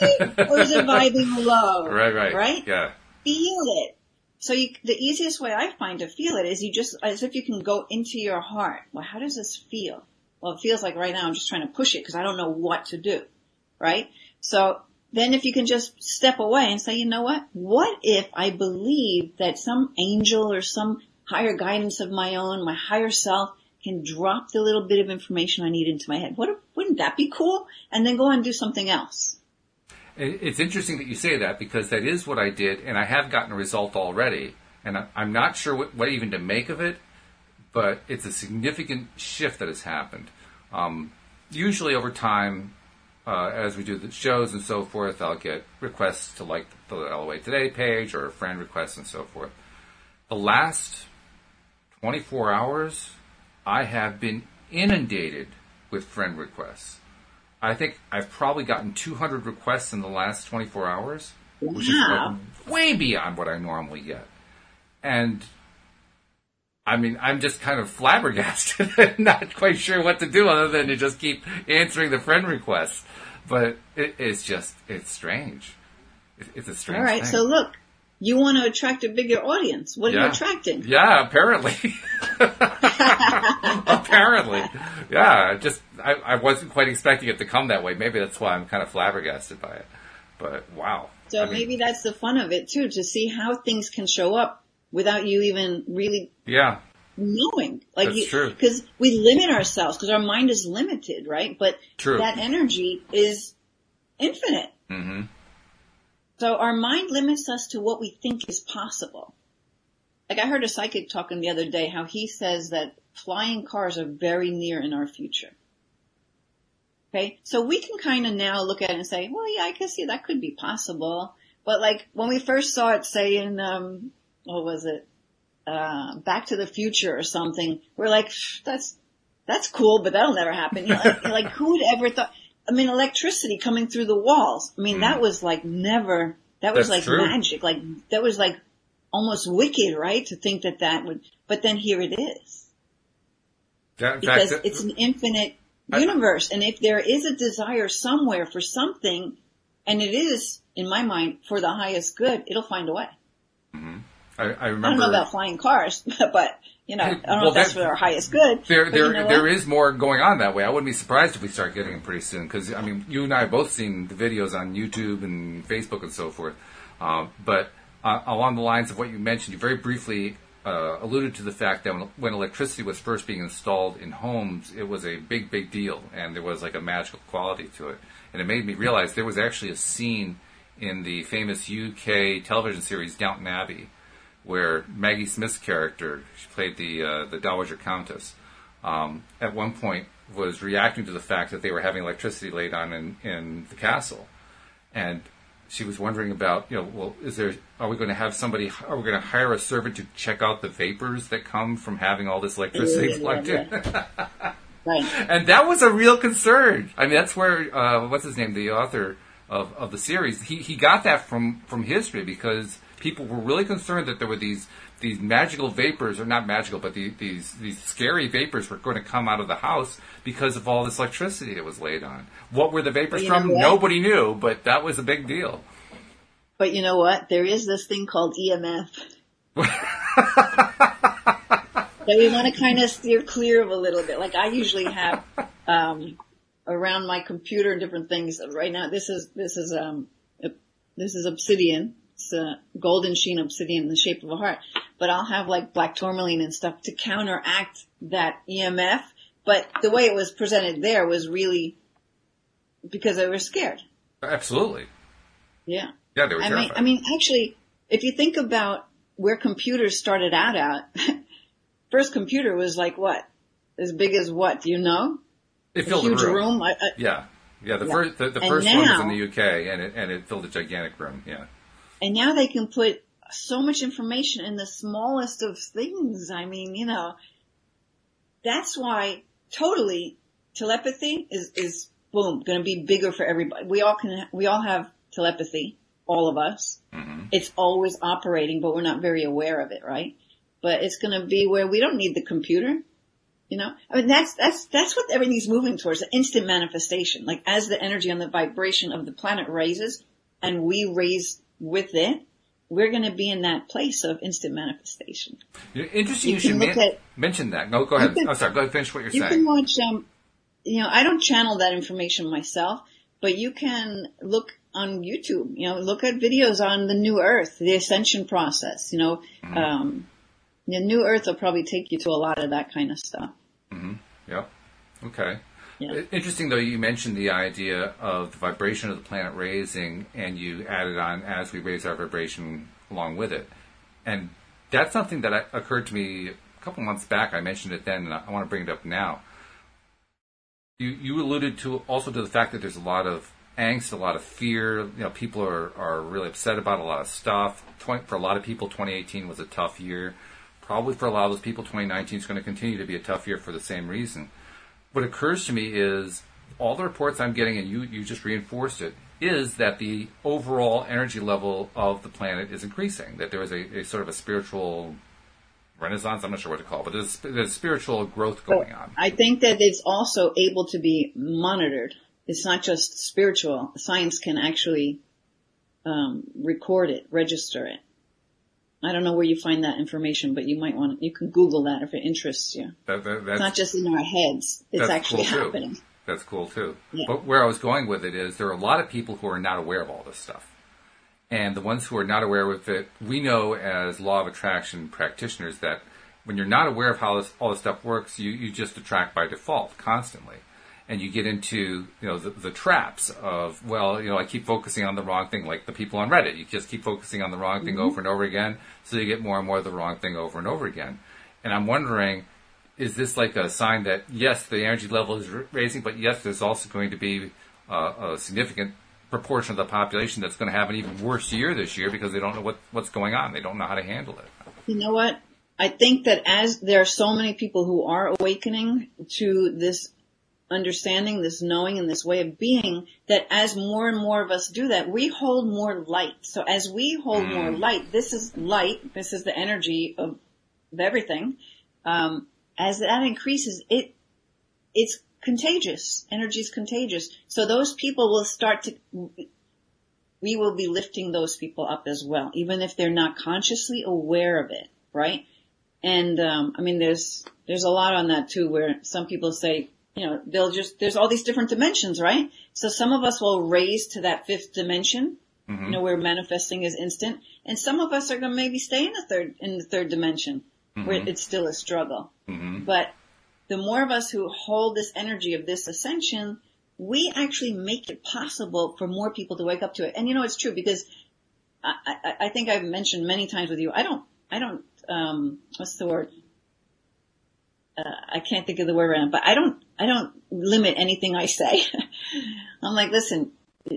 or is it vibing low? right, right. Right? Yeah. Feel it. So you, the easiest way I find to feel it is you just, as if you can go into your heart. Well, how does this feel? Well, it feels like right now I'm just trying to push it because I don't know what to do. Right? So then if you can just step away and say, you know what? What if I believe that some angel or some higher guidance of my own, my higher self can drop the little bit of information I need into my head? What, if- wouldn't that be cool? And then go and do something else. It's interesting that you say that because that is what I did, and I have gotten a result already. And I'm not sure what, what even to make of it, but it's a significant shift that has happened. Um, usually, over time, uh, as we do the shows and so forth, I'll get requests to like the LOA Today page or friend requests and so forth. The last 24 hours, I have been inundated with friend requests. I think I've probably gotten 200 requests in the last 24 hours, which Wow. is like way beyond what I normally get. And I mean, I'm just kind of flabbergasted and not quite sure what to do other than to just keep answering the friend requests. But it, it's just, it's strange. It, it's a strange All right. thing. So look, you want to attract a bigger audience. What are you attracting? Yeah, apparently. apparently. Yeah, just I, I wasn't quite expecting it to come that way. Maybe that's why I'm kind of flabbergasted by it. But wow. So I mean, maybe that's the fun of it too, to see how things can show up without you even really Yeah. knowing. Like That's you, true. Because we limit ourselves because our mind is limited, right? But True. that energy is infinite. hmm So our mind limits us to what we think is possible. Like I heard a psychic talking the other day how he says that flying cars are very near in our future. Okay, so we can kind of now look at it and say, well, yeah, I can see that could be possible. But like when we first saw it, say in um, what was it, uh, Back to the Future or something, we're like, that's that's cool, but that'll never happen. You know, like, like who would ever thought? I mean, electricity coming through the walls. I mean, that was like never. That was Mm. That's like true. magic. Like that was like almost wicked, right? To think that that would. But then here it is That, because fact, it's an infinite I- universe. and if there is a desire somewhere for something, and it is, in my mind, for the highest good, it'll find a way. I, I I don't remember know about flying cars, but you know, I don't know if that's that- for our highest good. there, there, you know there is more going on that way. I wouldn't be surprised if we start getting them pretty soon. Because I mean, you and I have both seen the videos on YouTube and Facebook and so forth. Um, but uh, along the lines of what you mentioned, you very briefly uh, alluded to the fact that when, when electricity was first being installed in homes, it was a big, big deal, and there was like a magical quality to it. And it made me realize there was actually a scene in the famous UK television series Downton Abbey where Maggie Smith's character, she played the uh, the Dowager Countess, um, at one point was reacting to the fact that they were having electricity laid on in, in the castle, and she was wondering about, you know, well, is there, are we going to have somebody, are we going to hire a servant to check out the vapors that come from having all this electricity plugged in? right. and that was a real concern. I mean, that's where uh, what's his name, the author of, of the series, he he got that from from history because people were really concerned that there were these these magical vapors, or not magical, but the, these these scary vapors were going to come out of the house because of all this electricity that was laid on. What were the vapors Well, you know from? Nobody knew, but that was a big deal. But you know what? There is this thing called EMF. that we want to kind of steer clear of a little bit. Like I usually have um, around my computer and different things. Right now, this is this is um this is obsidian. It's a golden sheen obsidian in the shape of a heart. But I'll have like black tourmaline and stuff to counteract that EMF. But the way it was presented there was really because they were scared. Absolutely, Yeah. yeah, they were I mean. I mean, actually, if you think about where computers started out at, first computer was like what? As big as what? Do you know? it A filled huge the room. room. I, I, Yeah, yeah. The Yeah. first the, the first one was in the UK, and it and it filled a gigantic room. Yeah. And now they can put so much information in the smallest of things. I mean, you know, that's why totally telepathy is, is boom, going to be bigger for everybody. We all can, we all have telepathy, all of us. hmm It's always operating, but we're not very aware of it, right? But it's going to be where we don't need the computer. You know, I mean, that's, that's, that's what everything's moving towards, an instant manifestation. Like as the energy and the vibration of the planet raises and we raise with it, we're going to be in that place of instant manifestation. Interesting. You You, should men- at- mention that. No, go ahead. can- oh, sorry. Go ahead. Finish what you're You saying. You can watch, um, you know, I don't channel that information myself, but you can look on YouTube, you know, look at videos on the new earth, the ascension process, you know, Mm-hmm. um, the new earth will probably take you to a lot of that kind of stuff. Mm-hmm. Yeah. Okay. Yeah. Interesting though, you mentioned the idea of the vibration of the planet raising, and you added on as we raise our vibration along with it. And that's something that occurred to me a couple months back. I mentioned it then, and I want to bring it up now. You you alluded to also to the fact that there's a lot of angst, a lot of fear. You know, people are are really upset about a lot of stuff. 20, for a lot of people, 2018 was a tough year. Probably for a lot of those people, 2019 is going to continue to be a tough year for the same reason what occurs to me is all the reports I'm getting, and you, you just reinforced it, is that the overall energy level of the planet is increasing. That there is a, a sort of a spiritual renaissance. I'm not sure what to call it, but there's, there's spiritual growth going on. I think that it's also able to be monitored. It's not just spiritual. Science can actually um, record it, register it. I don't know where you find that information, but you might want to, you can Google that if it interests you. That, that, It's not just in our heads. It's actually cool, too. happening. That's cool too. Yeah. But where I was going with it is there are a lot of people who are not aware of all this stuff. And the ones who are not aware of it, we know as law of attraction practitioners that when you're not aware of how this, all this stuff works, you, you just attract by default constantly. And you get into, you know, the, the traps of, well, you know, I keep focusing on the wrong thing, like the people on Reddit. You just keep focusing on the wrong thing over and over again, so you get more and more of the wrong thing over and over again. And I'm wondering, is this like a sign that yes, the energy level is raising, but yes, there's also going to be uh, a significant proportion of the population that's going to have an even worse year this year because they don't know what, what's going on. They don't know how to handle it. You know what? I think that as there are so many people who are awakening to this understanding, this knowing, and this way of being, that as more and more of us do that, we hold more light. So as we hold more light, this is light, this is the energy of, of everything. Um, as that increases, it it's contagious. Energy is contagious. So those people will start to we will be lifting those people up as well, even if they're not consciously aware of it, right? And um, I mean, there's there's a lot on that too, where some people say, you know, they'll just there's all these different dimensions, right? So some of us will raise to that fifth dimension, you know, where manifesting is instant, and some of us are going to maybe stay in the third in the third dimension, where it's still a struggle. But the more of us who hold this energy of this ascension, we actually make it possible for more people to wake up to it. And you know, it's true because I, I, I think I've mentioned many times with you, I don't, I don't, um, what's the word? Uh, I can't think of the word right now, but I don't, I don't limit anything I say. I'm like, listen,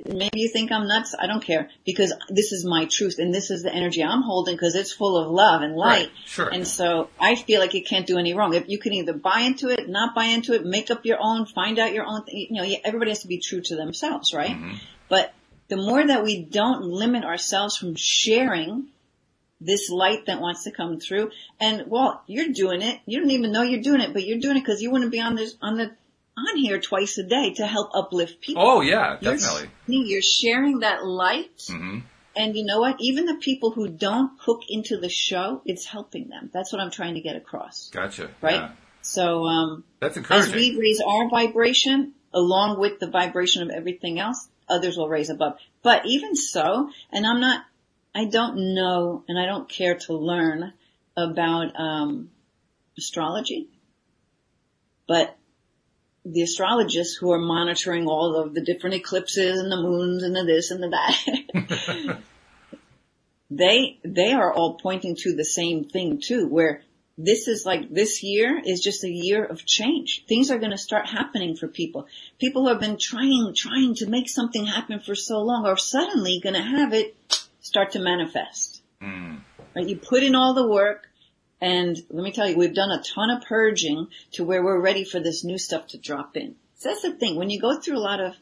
maybe you think I'm nuts. I don't care because this is my truth and this is the energy I'm holding because it's full of love and light. Right, sure. And so I feel like it can't do any wrong. If you can either buy into it, not buy into it, make up your own, find out your own thing. You know, everybody has to be true to themselves, right? Mm-hmm. But the more that we don't limit ourselves from sharing this light that wants to come through, and well, you're doing it. You don't even know you're doing it, but you're doing it because you want to be on this on the on here twice a day to help uplift people. Oh yeah, You're- definitely. You're sharing that light. hmm And you know what? Even the people who don't hook into the show, it's helping them. That's what I'm trying to get across. Gotcha. Right? Yeah. So, um, That's as we raise our vibration along with the vibration of everything else, others will raise above. But even so, and I'm not, I don't know and I don't care to learn about, um, astrology, but the astrologists who are monitoring all of the different eclipses and the moons and the this and the that, they, they are all pointing to the same thing too, where this is like, this year is just a year of change. Things are going to start happening for people. People who have been trying, trying to make something happen for so long are suddenly going to have it start to manifest. Mm. Right? You put in all the work, and let me tell you, we've done a ton of purging to where we're ready for this new stuff to drop in. So that's the thing. When you go through a lot of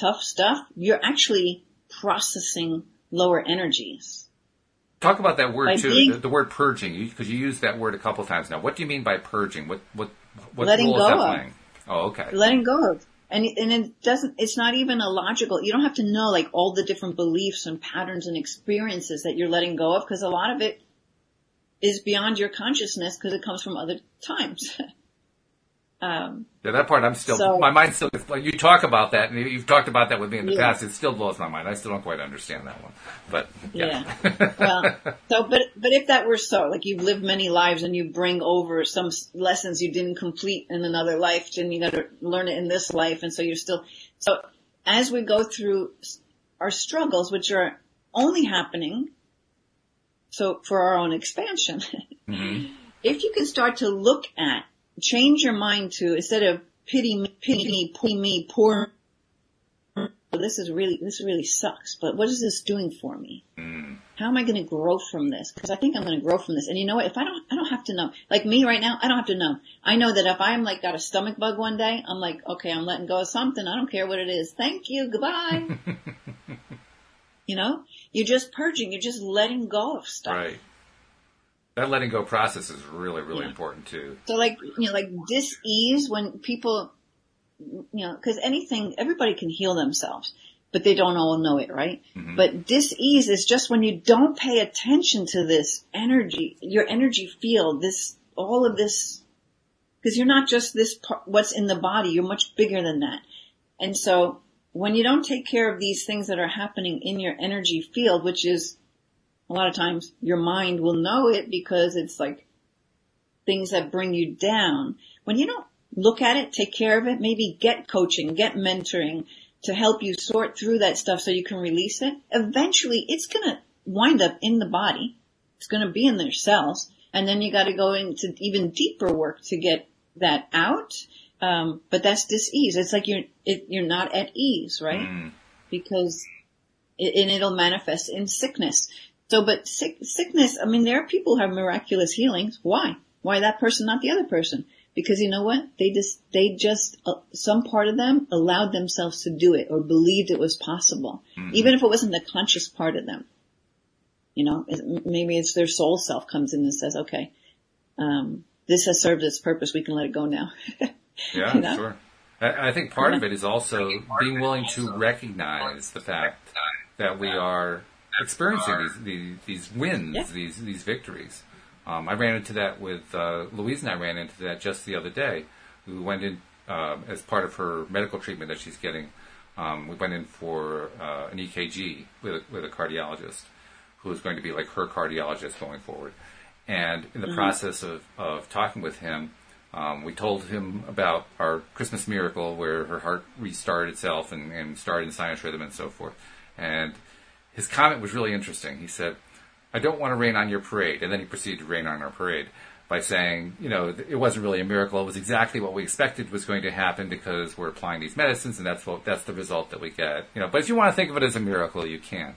tough stuff, you're actually processing lower energies. Talk about that word By too. being- the, the word purging, because you, used that word a couple times now. What do you mean by purging? What what what Letting role is go that of. playing? Oh, okay. letting go of. And, and it doesn't, it's not even a logical, you don't have to know like all the different beliefs and patterns and experiences that you're letting go of because a lot of it is beyond your consciousness because it comes from other times. um, Yeah, that part I'm still, So- my mind still, you talk about that, and you've talked about that with me in the Yeah. past, it still blows my mind. I still don't quite understand that one. But, yeah. well, so, but, but if that were so, like you've lived many lives and you bring over some lessons you didn't complete in another life and you gotta learn it in this life and so you're still, so as we go through our struggles, which are only happening, so for our own expansion, Mhm. if you can start to look at, change your mind to, instead of pity me, pity me, pity me, poor, this is really, this really sucks, but what is this doing for me? Mm. how am I going to grow from this? Because I think I'm going to grow from this. And you know what? If I don't, I don't have to know. Like me right now, I don't have to know. I know that if I'm like got a stomach bug one day, I'm like, okay, I'm letting go of something. I don't care what it is. Thank you. Goodbye. you know, you're just purging. You're just letting go of stuff. Right. That letting go process is really, really Yeah. important too. So like, you know, like dis-ease when people, you know, cause anything, everybody can heal themselves, but they don't all know it, right? Mm-hmm. But dis-ease is just when you don't pay attention to this energy, your energy field, this, all of this, cause you're not just this part, what's in the body, you're much bigger than that. And so when you don't take care of these things that are happening in your energy field, which is a lot of times your mind will know it because it's like things that bring you down. When you don't look at it, take care of it, maybe get coaching, get mentoring to help you sort through that stuff so you can release it. Eventually it's gonna wind up in the body. It's gonna be in their cells. And then you gotta go into even deeper work to get that out. Um, but that's dis-ease. It's like you're, it, you're not at ease, right? Mm. because it, and it'll manifest in sickness. So, but sick, sickness, I mean, there are people who have miraculous healings. Why? Why that person, not the other person? Because you know what? They just, they just, uh, some part of them allowed themselves to do it or believed it was possible. Even if it wasn't the conscious part of them. You know, it- maybe it's their soul self comes in and says, okay, um, this has served its purpose. We can let it go now. Yeah, You know? sure. I, I think part of it is also being willing to recognize the fact that we are experiencing these these, these wins, Yeah. these these victories. Um, I ran into that with uh, Louise, and I ran into that just the other day. We went in um, as part of her medical treatment that she's getting. Um, we went in for uh, an EKG with a, with a cardiologist who is going to be like her cardiologist going forward. And in the process of, of talking with him, um, we told him about our Christmas miracle where her heart restarted itself and, and started in sinus rhythm and so forth. And his comment was really interesting. He said, I don't want to rain on your parade. And then he proceeded to rain on our parade by saying, you know, it wasn't really a miracle. It was exactly what we expected was going to happen because we're applying these medicines and that's what, that's the result that we get. You know, but if you want to think of it as a miracle, you can.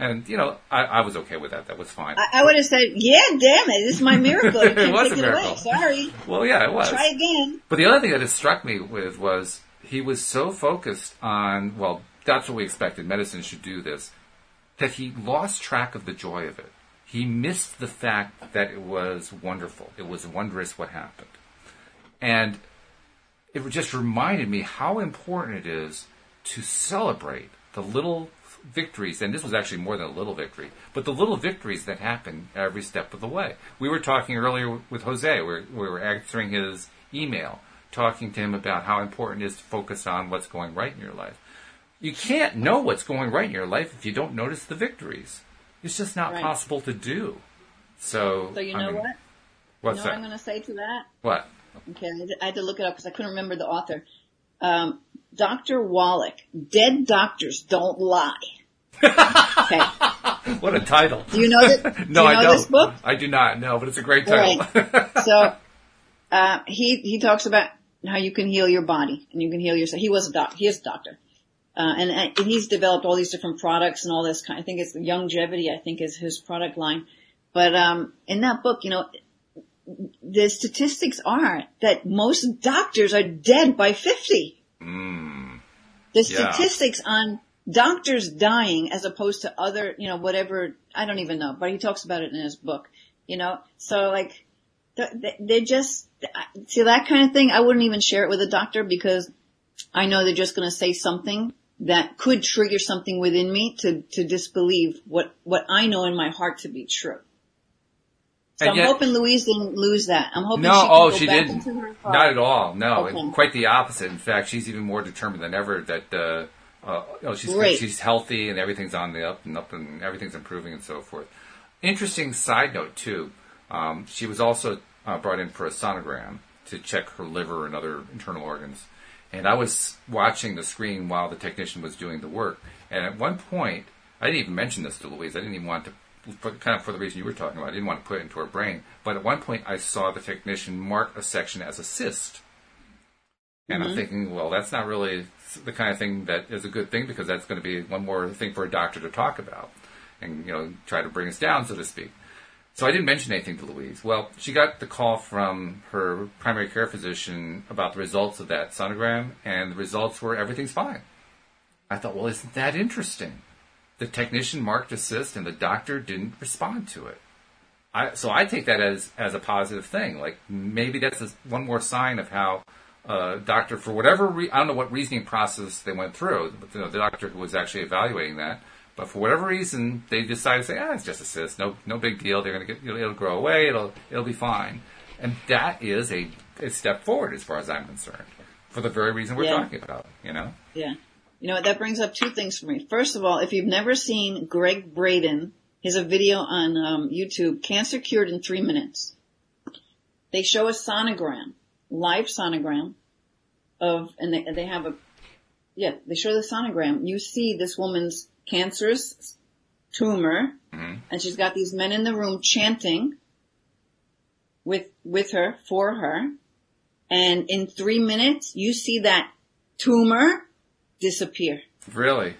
And, you know, I, I was okay with that. That was fine. I, I would have said, yeah, damn it, this is my miracle. It was a away. miracle. Sorry. well, yeah, it was. Try again. But the other thing that it struck me with was he was so focused on, well, that's what we expected. Medicine should do this. That he lost track of the joy of it. He missed the fact that it was wonderful. It was wondrous what happened. And it just reminded me how important it is to celebrate the little victories. And this was actually more than a little victory, but the little victories that happen every step of the way. We were talking earlier with Jose. We were, we were answering his email, talking to him about how important it is to focus on what's going right in your life. You can't know what's going right in your life if you don't notice the victories. It's just not Right. possible to do. So, So you I know mean, what? You What's know what I'm that? going to say to that? What? Okay, I had to- I look it up because I couldn't remember the author. Um, Dr. Wallach, dead doctors don't lie. okay. What a title. Do you know that? no, do you I don't. this book? I do not. No, but it's a great Right. title. So, uh, he, he talks about how you can heal your body and you can heal yourself. He was a doc, he is a doctor. Uh, and, and he's developed all these different products and all this kind, I think it's longevity, I think is his product line. But, um, in that book, you know, the statistics are that most doctors are dead by 50. Mm. The Yeah. statistics on doctors dying as opposed to other, you know, whatever, I don't even know, but he talks about it in his book, you know, so like, th- th- they just, see that kind of thing, I wouldn't even share it with a doctor because I know they're just going to say something that could trigger something within me to, to disbelieve what, what I know in my heart to be true. So And I'm yet- hoping Louise didn't lose that. I'm hoping No, she oh, she didn't. into her thought. Not at all. No, Okay. quite the opposite. In fact, she's even more determined than ever that uh, uh, oh, she's Great. she's healthy and everything's on the up and up and everything's improving and so forth. Interesting side note too. Um, she was also uh, brought in for a sonogram to check her liver and other internal organs. And I was watching the screen while the technician was doing the work. And at one point, I didn't even mention this to Louise. I didn't even want to, kind of for the reason you were talking about. I didn't want to put it into her brain. But at one point, I saw the technician mark a section as a cyst. And I'm mm-hmm. thinking, well, that's not really the kind of thing that is a good thing because that's going to be one more thing for a doctor to talk about. and you know try to bring us down, so to speak. So I didn't mention anything to Louise. Well, she got the call from her primary care physician about the results of that sonogram, and the results were everything's fine. I thought, well, isn't that interesting? The technician marked assist, and the doctor didn't respond to it. I, so I take that as as a positive thing. Like maybe that's a, one more sign of how uh, doctor, for whatever re- I don't know what reasoning process they went through, but you know, the doctor who was actually evaluating that, but for whatever reason they decide to say, ah, it's just a cyst, no no big deal. They're gonna get it'll, it'll grow away, it'll it'll be fine, and that is a, a step forward as far as I'm concerned, for the very reason we're Yeah. talking about. You know, Yeah. You know, that brings up two things for me. First of all, if you've never seen Gregg Braden, he has a video on um, YouTube, Cancer Cured in Three Minutes. They show a sonogram, live sonogram of, and they, they have a, yeah, they show the sonogram. You see this woman's cancerous tumor, Mhm. and she's got these men in the room chanting with, with her, for her, and in three minutes, you see that tumor disappear. really,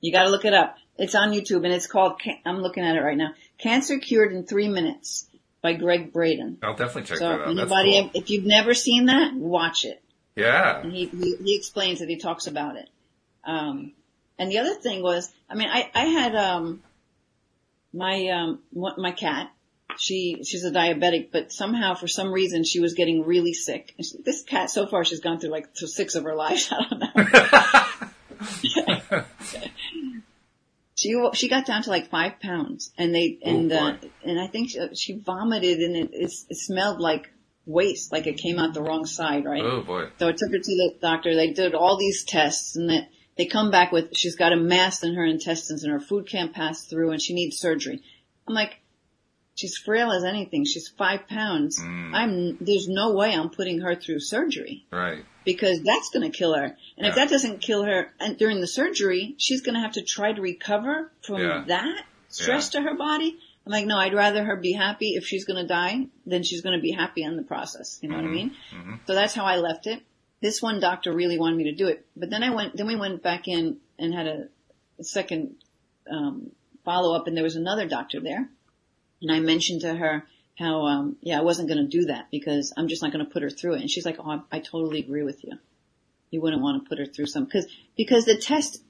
You gotta look it up. It's on YouTube and it's called, I'm looking at it right now, Cancer Cured in Three Minutes by Gregg Braden. I'll definitely check So that out. Anybody, cool. if you've never seen that, watch it. Yeah, And he, he, he explains it, he talks about it. Um, and the other thing was, I mean, I, I had, um, my, um, my cat, she, she's a diabetic, but somehow for some reason she was getting really sick. She, this cat, so far she's gone through like six of her lives, I don't know. she she got down to like five pounds, and they and Oh, uh, and I think she, she vomited, and it, it it smelled like waste, like it came out the wrong side, right? oh boy, So I took her to the doctor. They did all these tests, and that they come back with she's got a mass in her intestines, and her food can't pass through, and she needs surgery. I'm like, she's frail as anything. She's five pounds. Mm. I'm there's no way I'm putting her through surgery right, because that's going to kill her. And if that doesn't kill her and during the surgery, she's going to have to try to recover from Yeah. that stress to her body. I'm like, no, I'd rather her be happy if she's going to die than she's going to be happy in the process. You know what I mean? Mhm. So that's how I left it. This one doctor really wanted me to do it, but then I went, then we went back in and had a, second um, follow up, and there was another doctor there, and I mentioned to her how, um, yeah, I wasn't going to do that because I'm just not going to put her through it, and she's like, oh, I, I totally agree with you. You wouldn't want to put her through some because because the test,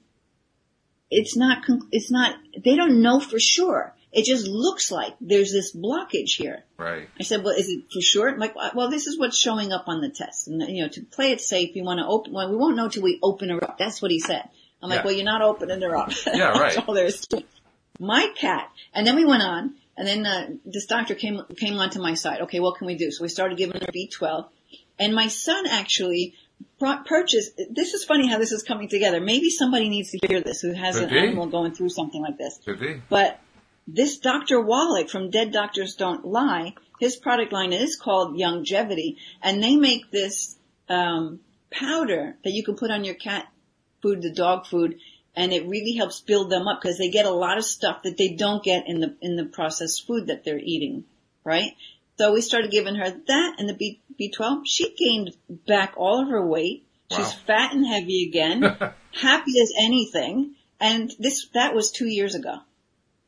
it's not, it's not, they don't know for sure. It just looks like there's this blockage here. right, I said, well, is it for sure? I'm like, well, this is what's showing up on the test. And, you know, to play it safe, you want to open, well, we won't know till we open her up. That's what he said. I'm like, Yeah. well, you're not opening her up. Yeah, right. All there is. My cat. And then we went on, and then, uh, this doctor came, came onto my side. Okay, what can we do? So we started giving her B12. And my son actually brought, purchased, this is funny how this is coming together. Maybe somebody needs to hear this who has Could an be. animal going through something like this. could be. But this Dr. Wallach from Dead Doctors Don't Lie, his product line is called Longevity, and they make this um, powder that you can put on your cat food, the dog food, and it really helps build them up because they get a lot of stuff that they don't get in the in the processed food that they're eating, right? So we started giving her that and the B B12. She gained back all of her weight. She's fat and heavy again, happy as anything. And this that was two years ago.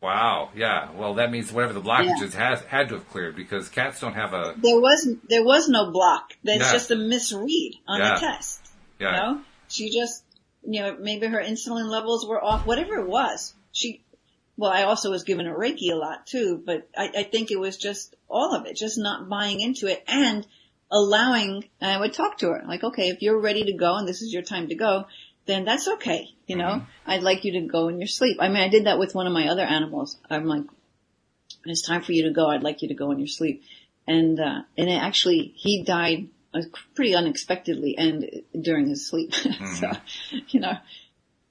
Wow, yeah. Well, that means whatever the blockages has had to have cleared because cats don't have a there was there was no block. That's Yeah. just a misread on Yeah. the test. yeah. You know, she just you know maybe her insulin levels were off. Whatever it was, she. Well, I also was given a Reiki a lot too, but I, I think it was just all of it, just not buying into it and allowing. And I would talk to her like, okay, if you're ready to go and this is your time to go, then that's okay. You know, I'd like you to go in your sleep. I mean, I did that with one of my other animals. I'm like, it's time for you to go, I'd like you to go in your sleep. And, uh, and it actually, he died uh, pretty unexpectedly and during his sleep. so, you know,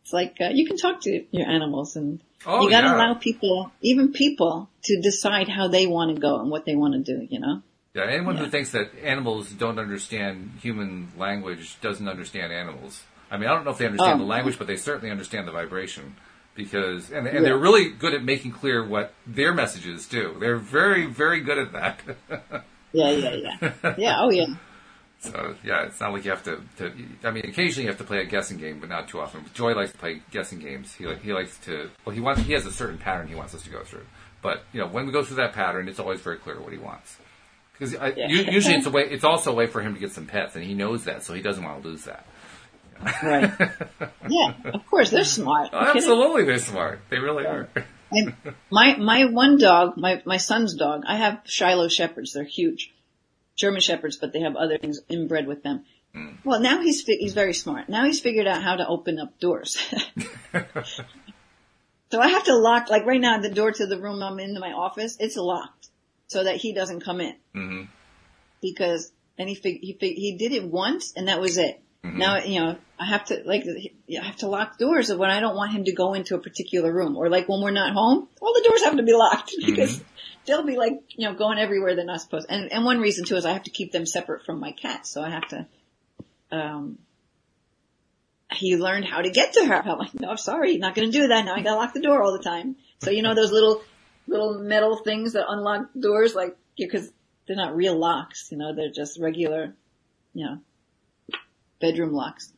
it's like, uh, you can talk to your animals and Oh, you gotta yeah. allow people, even people, to decide how they want to go and what they want to do, you know? Yeah, anyone who thinks that animals don't understand human language doesn't understand animals. I mean, I don't know if they understand Oh. the um, language, but they certainly understand the vibration because, and, and Yeah. they're really good at making clear what their messages do. They're very, very good at that. Yeah, yeah, yeah. Yeah, oh yeah. So yeah, it's not like you have to, to. I mean, occasionally you have to play a guessing game, but not too often. Joy likes to play guessing games. He like he likes to. Well, he wants. He has a certain pattern he wants us to go through. But you know, when we go through that pattern, it's always very clear what he wants. Because Yeah. usually it's a way. It's also a way for him to get some pets, and he knows that, so he doesn't want to lose that. Right. Yeah, of course, they're smart. Kidding? Absolutely, they're smart. They really are. And my my one dog, my my son's dog, I have Shiloh shepherds. They're huge, German shepherds, but they have other things inbred with them. Well, now he's he's very smart. Now he's figured out how to open up doors. so I have to lock, like right now, the door to the room I'm in, my office, it's locked, so that he doesn't come in. hmm Because and he fig- he fig- he did it once, and that was it. Now, you know, I have to, like, I have to lock doors of when I don't want him to go into a particular room. Or like when we're not home, all the doors have to be locked because they'll be like, you know, going everywhere they're not supposed. And, and one reason too is I have to keep them separate from my cats. So I have to, um, he learned how to get to her. I'm like, no, I'm sorry, not going to do that. Now I got to lock the door all the time. So you know those little, little metal things that unlock doors, like, because they're not real locks, you know, they're just regular, you know, bedroom locks.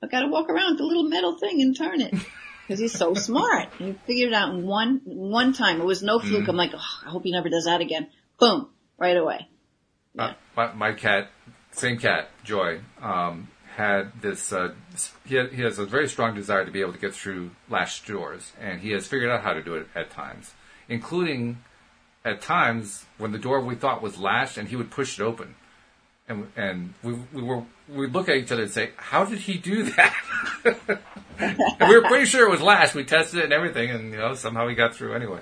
I gotta walk around with the little metal thing and turn it. Cause he's so smart. He figured it out in one, one time. It was no fluke. I'm like, oh, I hope he never does that again. Boom. Right away. Uh, my, my cat, same cat, Joy, um, had this. Uh, he, he has a very strong desire to be able to get through latched doors, and he has figured out how to do it at times, including at times when the door we thought was latched, and he would push it open, and and we we were we look at each other and say, "How did he do that?" and we were pretty sure it was last. We tested it and everything, and you know somehow he got through anyway.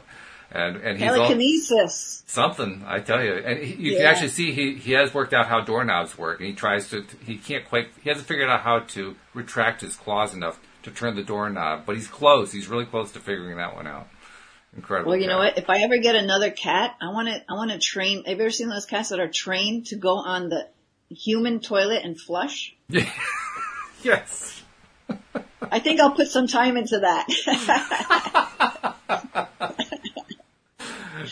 And and he's all, Telekinesis. Something, I tell you. And he, you can actually see he, he has worked out how doorknobs work, and he tries to, he can't quite, he hasn't figured out how to retract his claws enough to turn the doorknob, but he's close. He's really close to figuring that one out. Incredible. Well, you know what? If I ever get another cat, I want to, I want to train. Have you ever seen those cats that are trained to go on the human toilet and flush? yes. I think I'll put some time into that.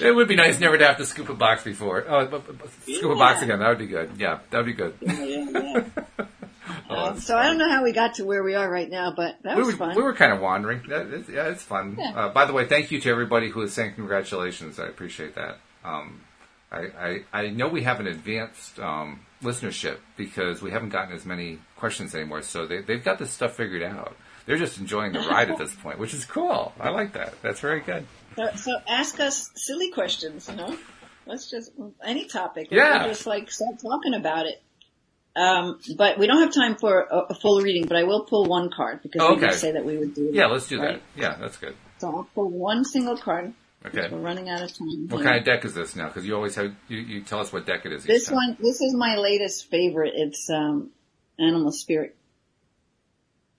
It would be nice never to have to scoop a box before. Oh, scoop a box again. That would be good. Yeah, that would be good. yeah, yeah. Oh, so I don't know how we got to where we are right now, but that we was were, fun. we were kind of wandering. That, it's, yeah, it's fun. Yeah. Uh, by the way, thank you to everybody who is saying congratulations. I appreciate that. Um, I, I, I know we have an advanced um, listenership because we haven't gotten as many questions anymore, so they, they've got this stuff figured out. They're just enjoying the ride at this point, which is cool. I like that. That's very good. So, so ask us silly questions, you know. Let's just any topic. Yeah. We'll just like start talking about it. Um, but we don't have time for a, a full reading. But I will pull one card because we Okay. did say that we would do. Yeah, that, let's do right? that. Yeah, that's good. So I'll pull one single card. Okay. We're running out of time. What kind of deck is this now? Because you always have you, you tell us what deck it is. This time. one, this is my latest favorite. It's um, Animal Spirit.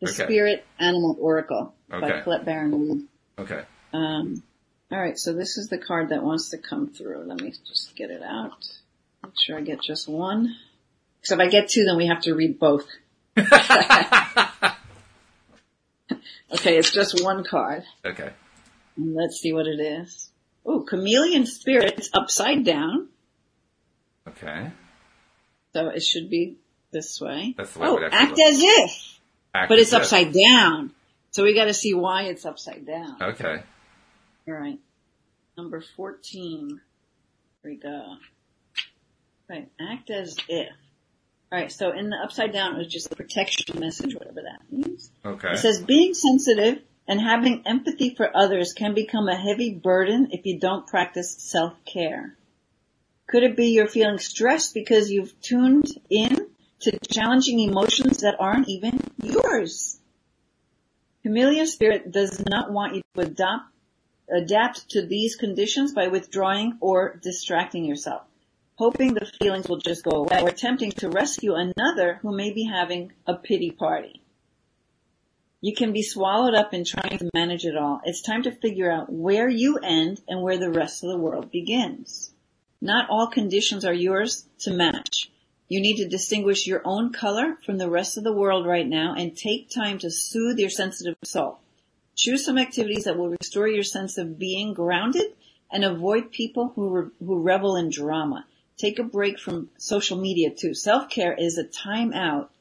The Okay. Spirit Animal Oracle by Okay. Colette Baron Reed. Okay. Um, all right, so this is the card that wants to come through. Let me just get it out. Make sure I get just one. So if I get two, then we have to read both. okay, it's just one card. Okay. And let's see what it is. Oh, Chameleon Spirit. It's upside down. Okay. So it should be this way. That's the way it oh, act look. as if. Act But it's if. upside down. So we gotta see why it's upside down. Okay. Alright. Number 14. Here we go. Right. Act as if. Alright, so in the upside down it was just a protection message, whatever that means. Okay. It says being sensitive and having empathy for others can become a heavy burden if you don't practice self-care. Could it be you're feeling stressed because you've tuned in to challenging emotions that aren't even yours? Chameleon spirit does not want you to adopt, adapt to these conditions by withdrawing or distracting yourself, hoping the feelings will just go away or attempting to rescue another who may be having a pity party. You can be swallowed up in trying to manage it all. It's time to figure out where you end and where the rest of the world begins. Not all conditions are yours to match. You need to distinguish your own color from the rest of the world right now and take time to soothe your sensitive soul. Choose some activities that will restore your sense of being grounded and avoid people who, re- who revel in drama. Take a break from social media too. Self-care is a time out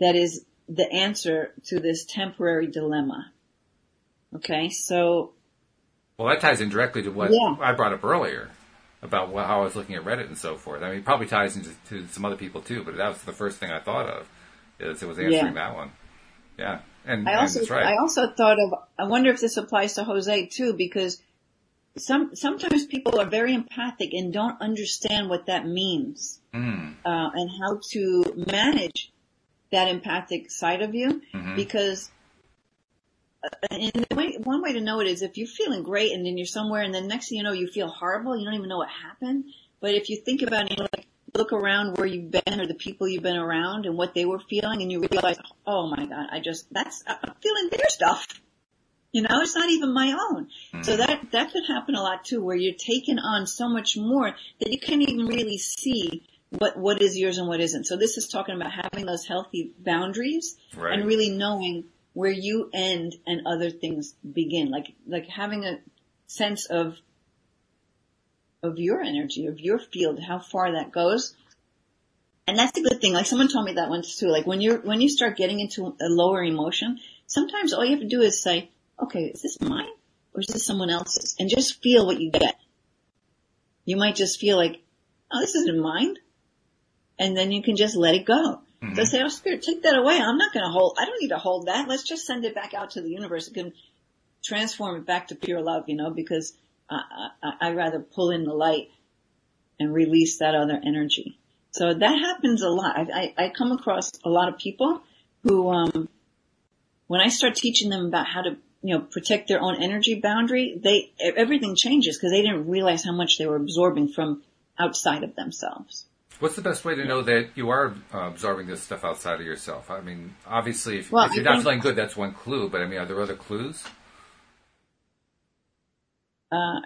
that is the answer to this temporary dilemma. Okay, so Well, that ties in directly to what Yeah. I brought up earlier about how I was looking at Reddit and so forth. I mean, it probably ties into to some other people too, but that was the first thing I thought of. Is it was answering that one. Yeah, and, I and also it's right. I also thought of I wonder if this applies to Jose too because some sometimes people are very empathic and don't understand what that means Mm, uh, and how to manage that empathic side of you Mhm. because uh, and way, one way to know it is if you're feeling great and then you're somewhere and then next thing you know you feel horrible you don't even know what happened. But if you think about it you know, like look around where you've been or the people you've been around and what they were feeling and you realize oh my god I just that's I'm feeling their stuff you know it's not even my own. So mm-hmm. that that could happen a lot too where you're taking on so much more that you can't even really see what what is yours and what isn't. So this is talking about having those healthy boundaries Right. and really knowing where you end and other things begin. Like like having a sense of of your energy of your field how far that goes. And that's a good thing. Like someone told me that once too. Like when you're when you start getting into a lower emotion sometimes all you have to do is say okay is this mine or is this someone else's and just feel what you get you might just feel like oh this isn't mine and then you can just let it go so say, oh spirit, take that away. I'm not going to hold, I don't need to hold that. Let's just send it back out to the universe. It can transform it back to pure love, you know, because I, I, I rather pull in the light and release that other energy. So that happens a lot. I, I, I come across a lot of people who, um, when I start teaching them about how to, you know, protect their own energy boundary, they, everything changes because they didn't realize how much they were absorbing from outside of themselves. What's the best way to know that you are uh, absorbing this stuff outside of yourself? I mean, obviously, if, Well, if you're I not think- feeling good, that's one clue. But I mean, are there other clues? uh,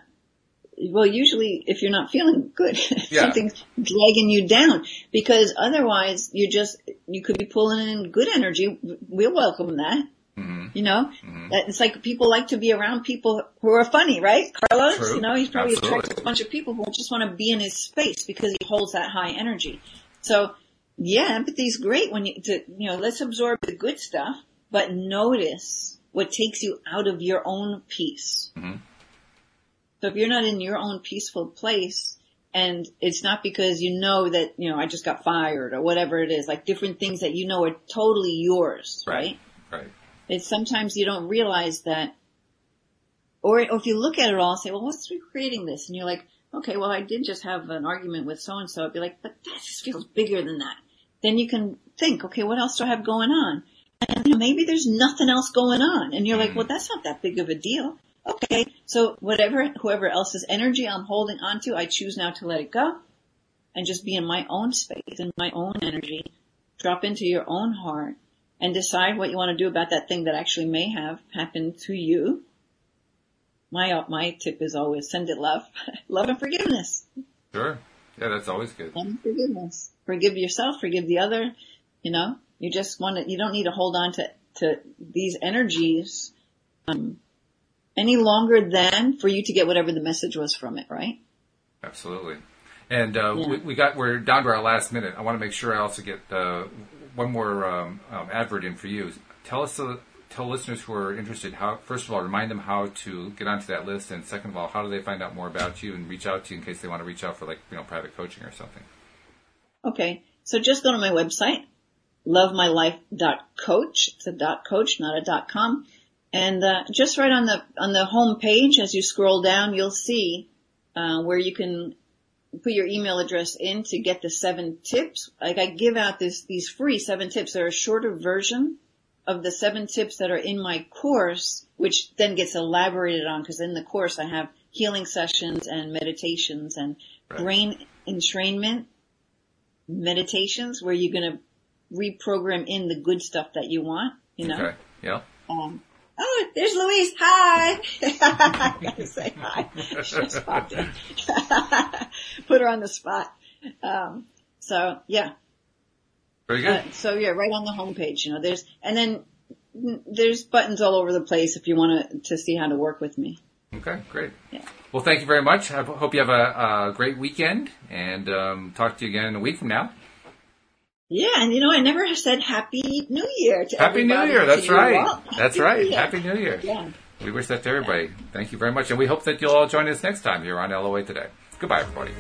well, usually if you're not feeling good, Yeah. something's dragging you down because otherwise you just, you could be pulling in good energy. We'll welcome that. Hmm You know, That- it's like people like to be around people who are funny, right? Carlos, True. you know, he's probably Absolutely. attracted a bunch of people who just want to be in his space because he holds that high energy. So yeah, empathy is great when you, to, you know, let's absorb the good stuff, but notice what takes you out of your own peace. Mhm. So if you're not in your own peaceful place, and it's not because you know that, you know, I just got fired or whatever it is, like different things that you know are totally yours, right? Right. It's sometimes you don't realize that, or, or if you look at it all and say, well, what's creating this? And you're like, okay, well, I did just have an argument with so and so. I'd be like, but that just feels bigger than that. Then you can think, okay, what else do I have going on? And you know, maybe there's nothing else going on. And you're like, mm-hmm. well, that's not that big of a deal. Okay, so whatever, whoever else's energy I'm holding onto, I choose now to let it go and just be in my own space, in my own energy, drop into your own heart and decide what you want to do about that thing that actually may have happened to you. My, my tip is always send it love, love and forgiveness. Sure. Yeah, that's always good. Love and forgiveness. Forgive yourself, forgive the other, you know, you just want to, you don't need to hold on to, to these energies, um, any longer than for you to get whatever the message was from it, right? Absolutely. And uh, Yeah. we, we got we're down to our last minute. I want to make sure I also get uh, one more um, um, advert in for you. Tell us, uh, tell listeners who are interested how. First of all, remind them how to get onto that list, and second of all, how do they find out more about you and reach out to you in case they want to reach out for like you know private coaching or something. Okay. So just go to my website, lovemylife.coach. It's a dot coach, not a dot com. And, uh, just right on the, on the home page, as you scroll down, you'll see, uh, where you can put your email address in to get the seven tips. Like I give out this, these free seven tips. They're a shorter version of the seven tips that are in my course, which then gets elaborated on because in the course I have healing sessions and meditations and Right. brain entrainment meditations where you're going to reprogram in the good stuff that you want, you know? Okay. Yeah. Um, oh, there's Louise. Hi. I gotta say hi. She just popped in. Put her on the spot. Um, so yeah. Very good. Uh, so yeah, right on the homepage, you know, there's, and then there's buttons all over the place if you want to, to see how to work with me. Okay, great. Yeah. Well, thank you very much. I hope you have a, a great weekend, and um, talk to you again in a week from now. Yeah, and you know, I never said Happy New Year to Happy New Year. That's right. That's right. Happy New Year. Yeah. We wish that to everybody. Thank you very much, and we hope that you'll all join us next time here on LOA Today. Goodbye, everybody.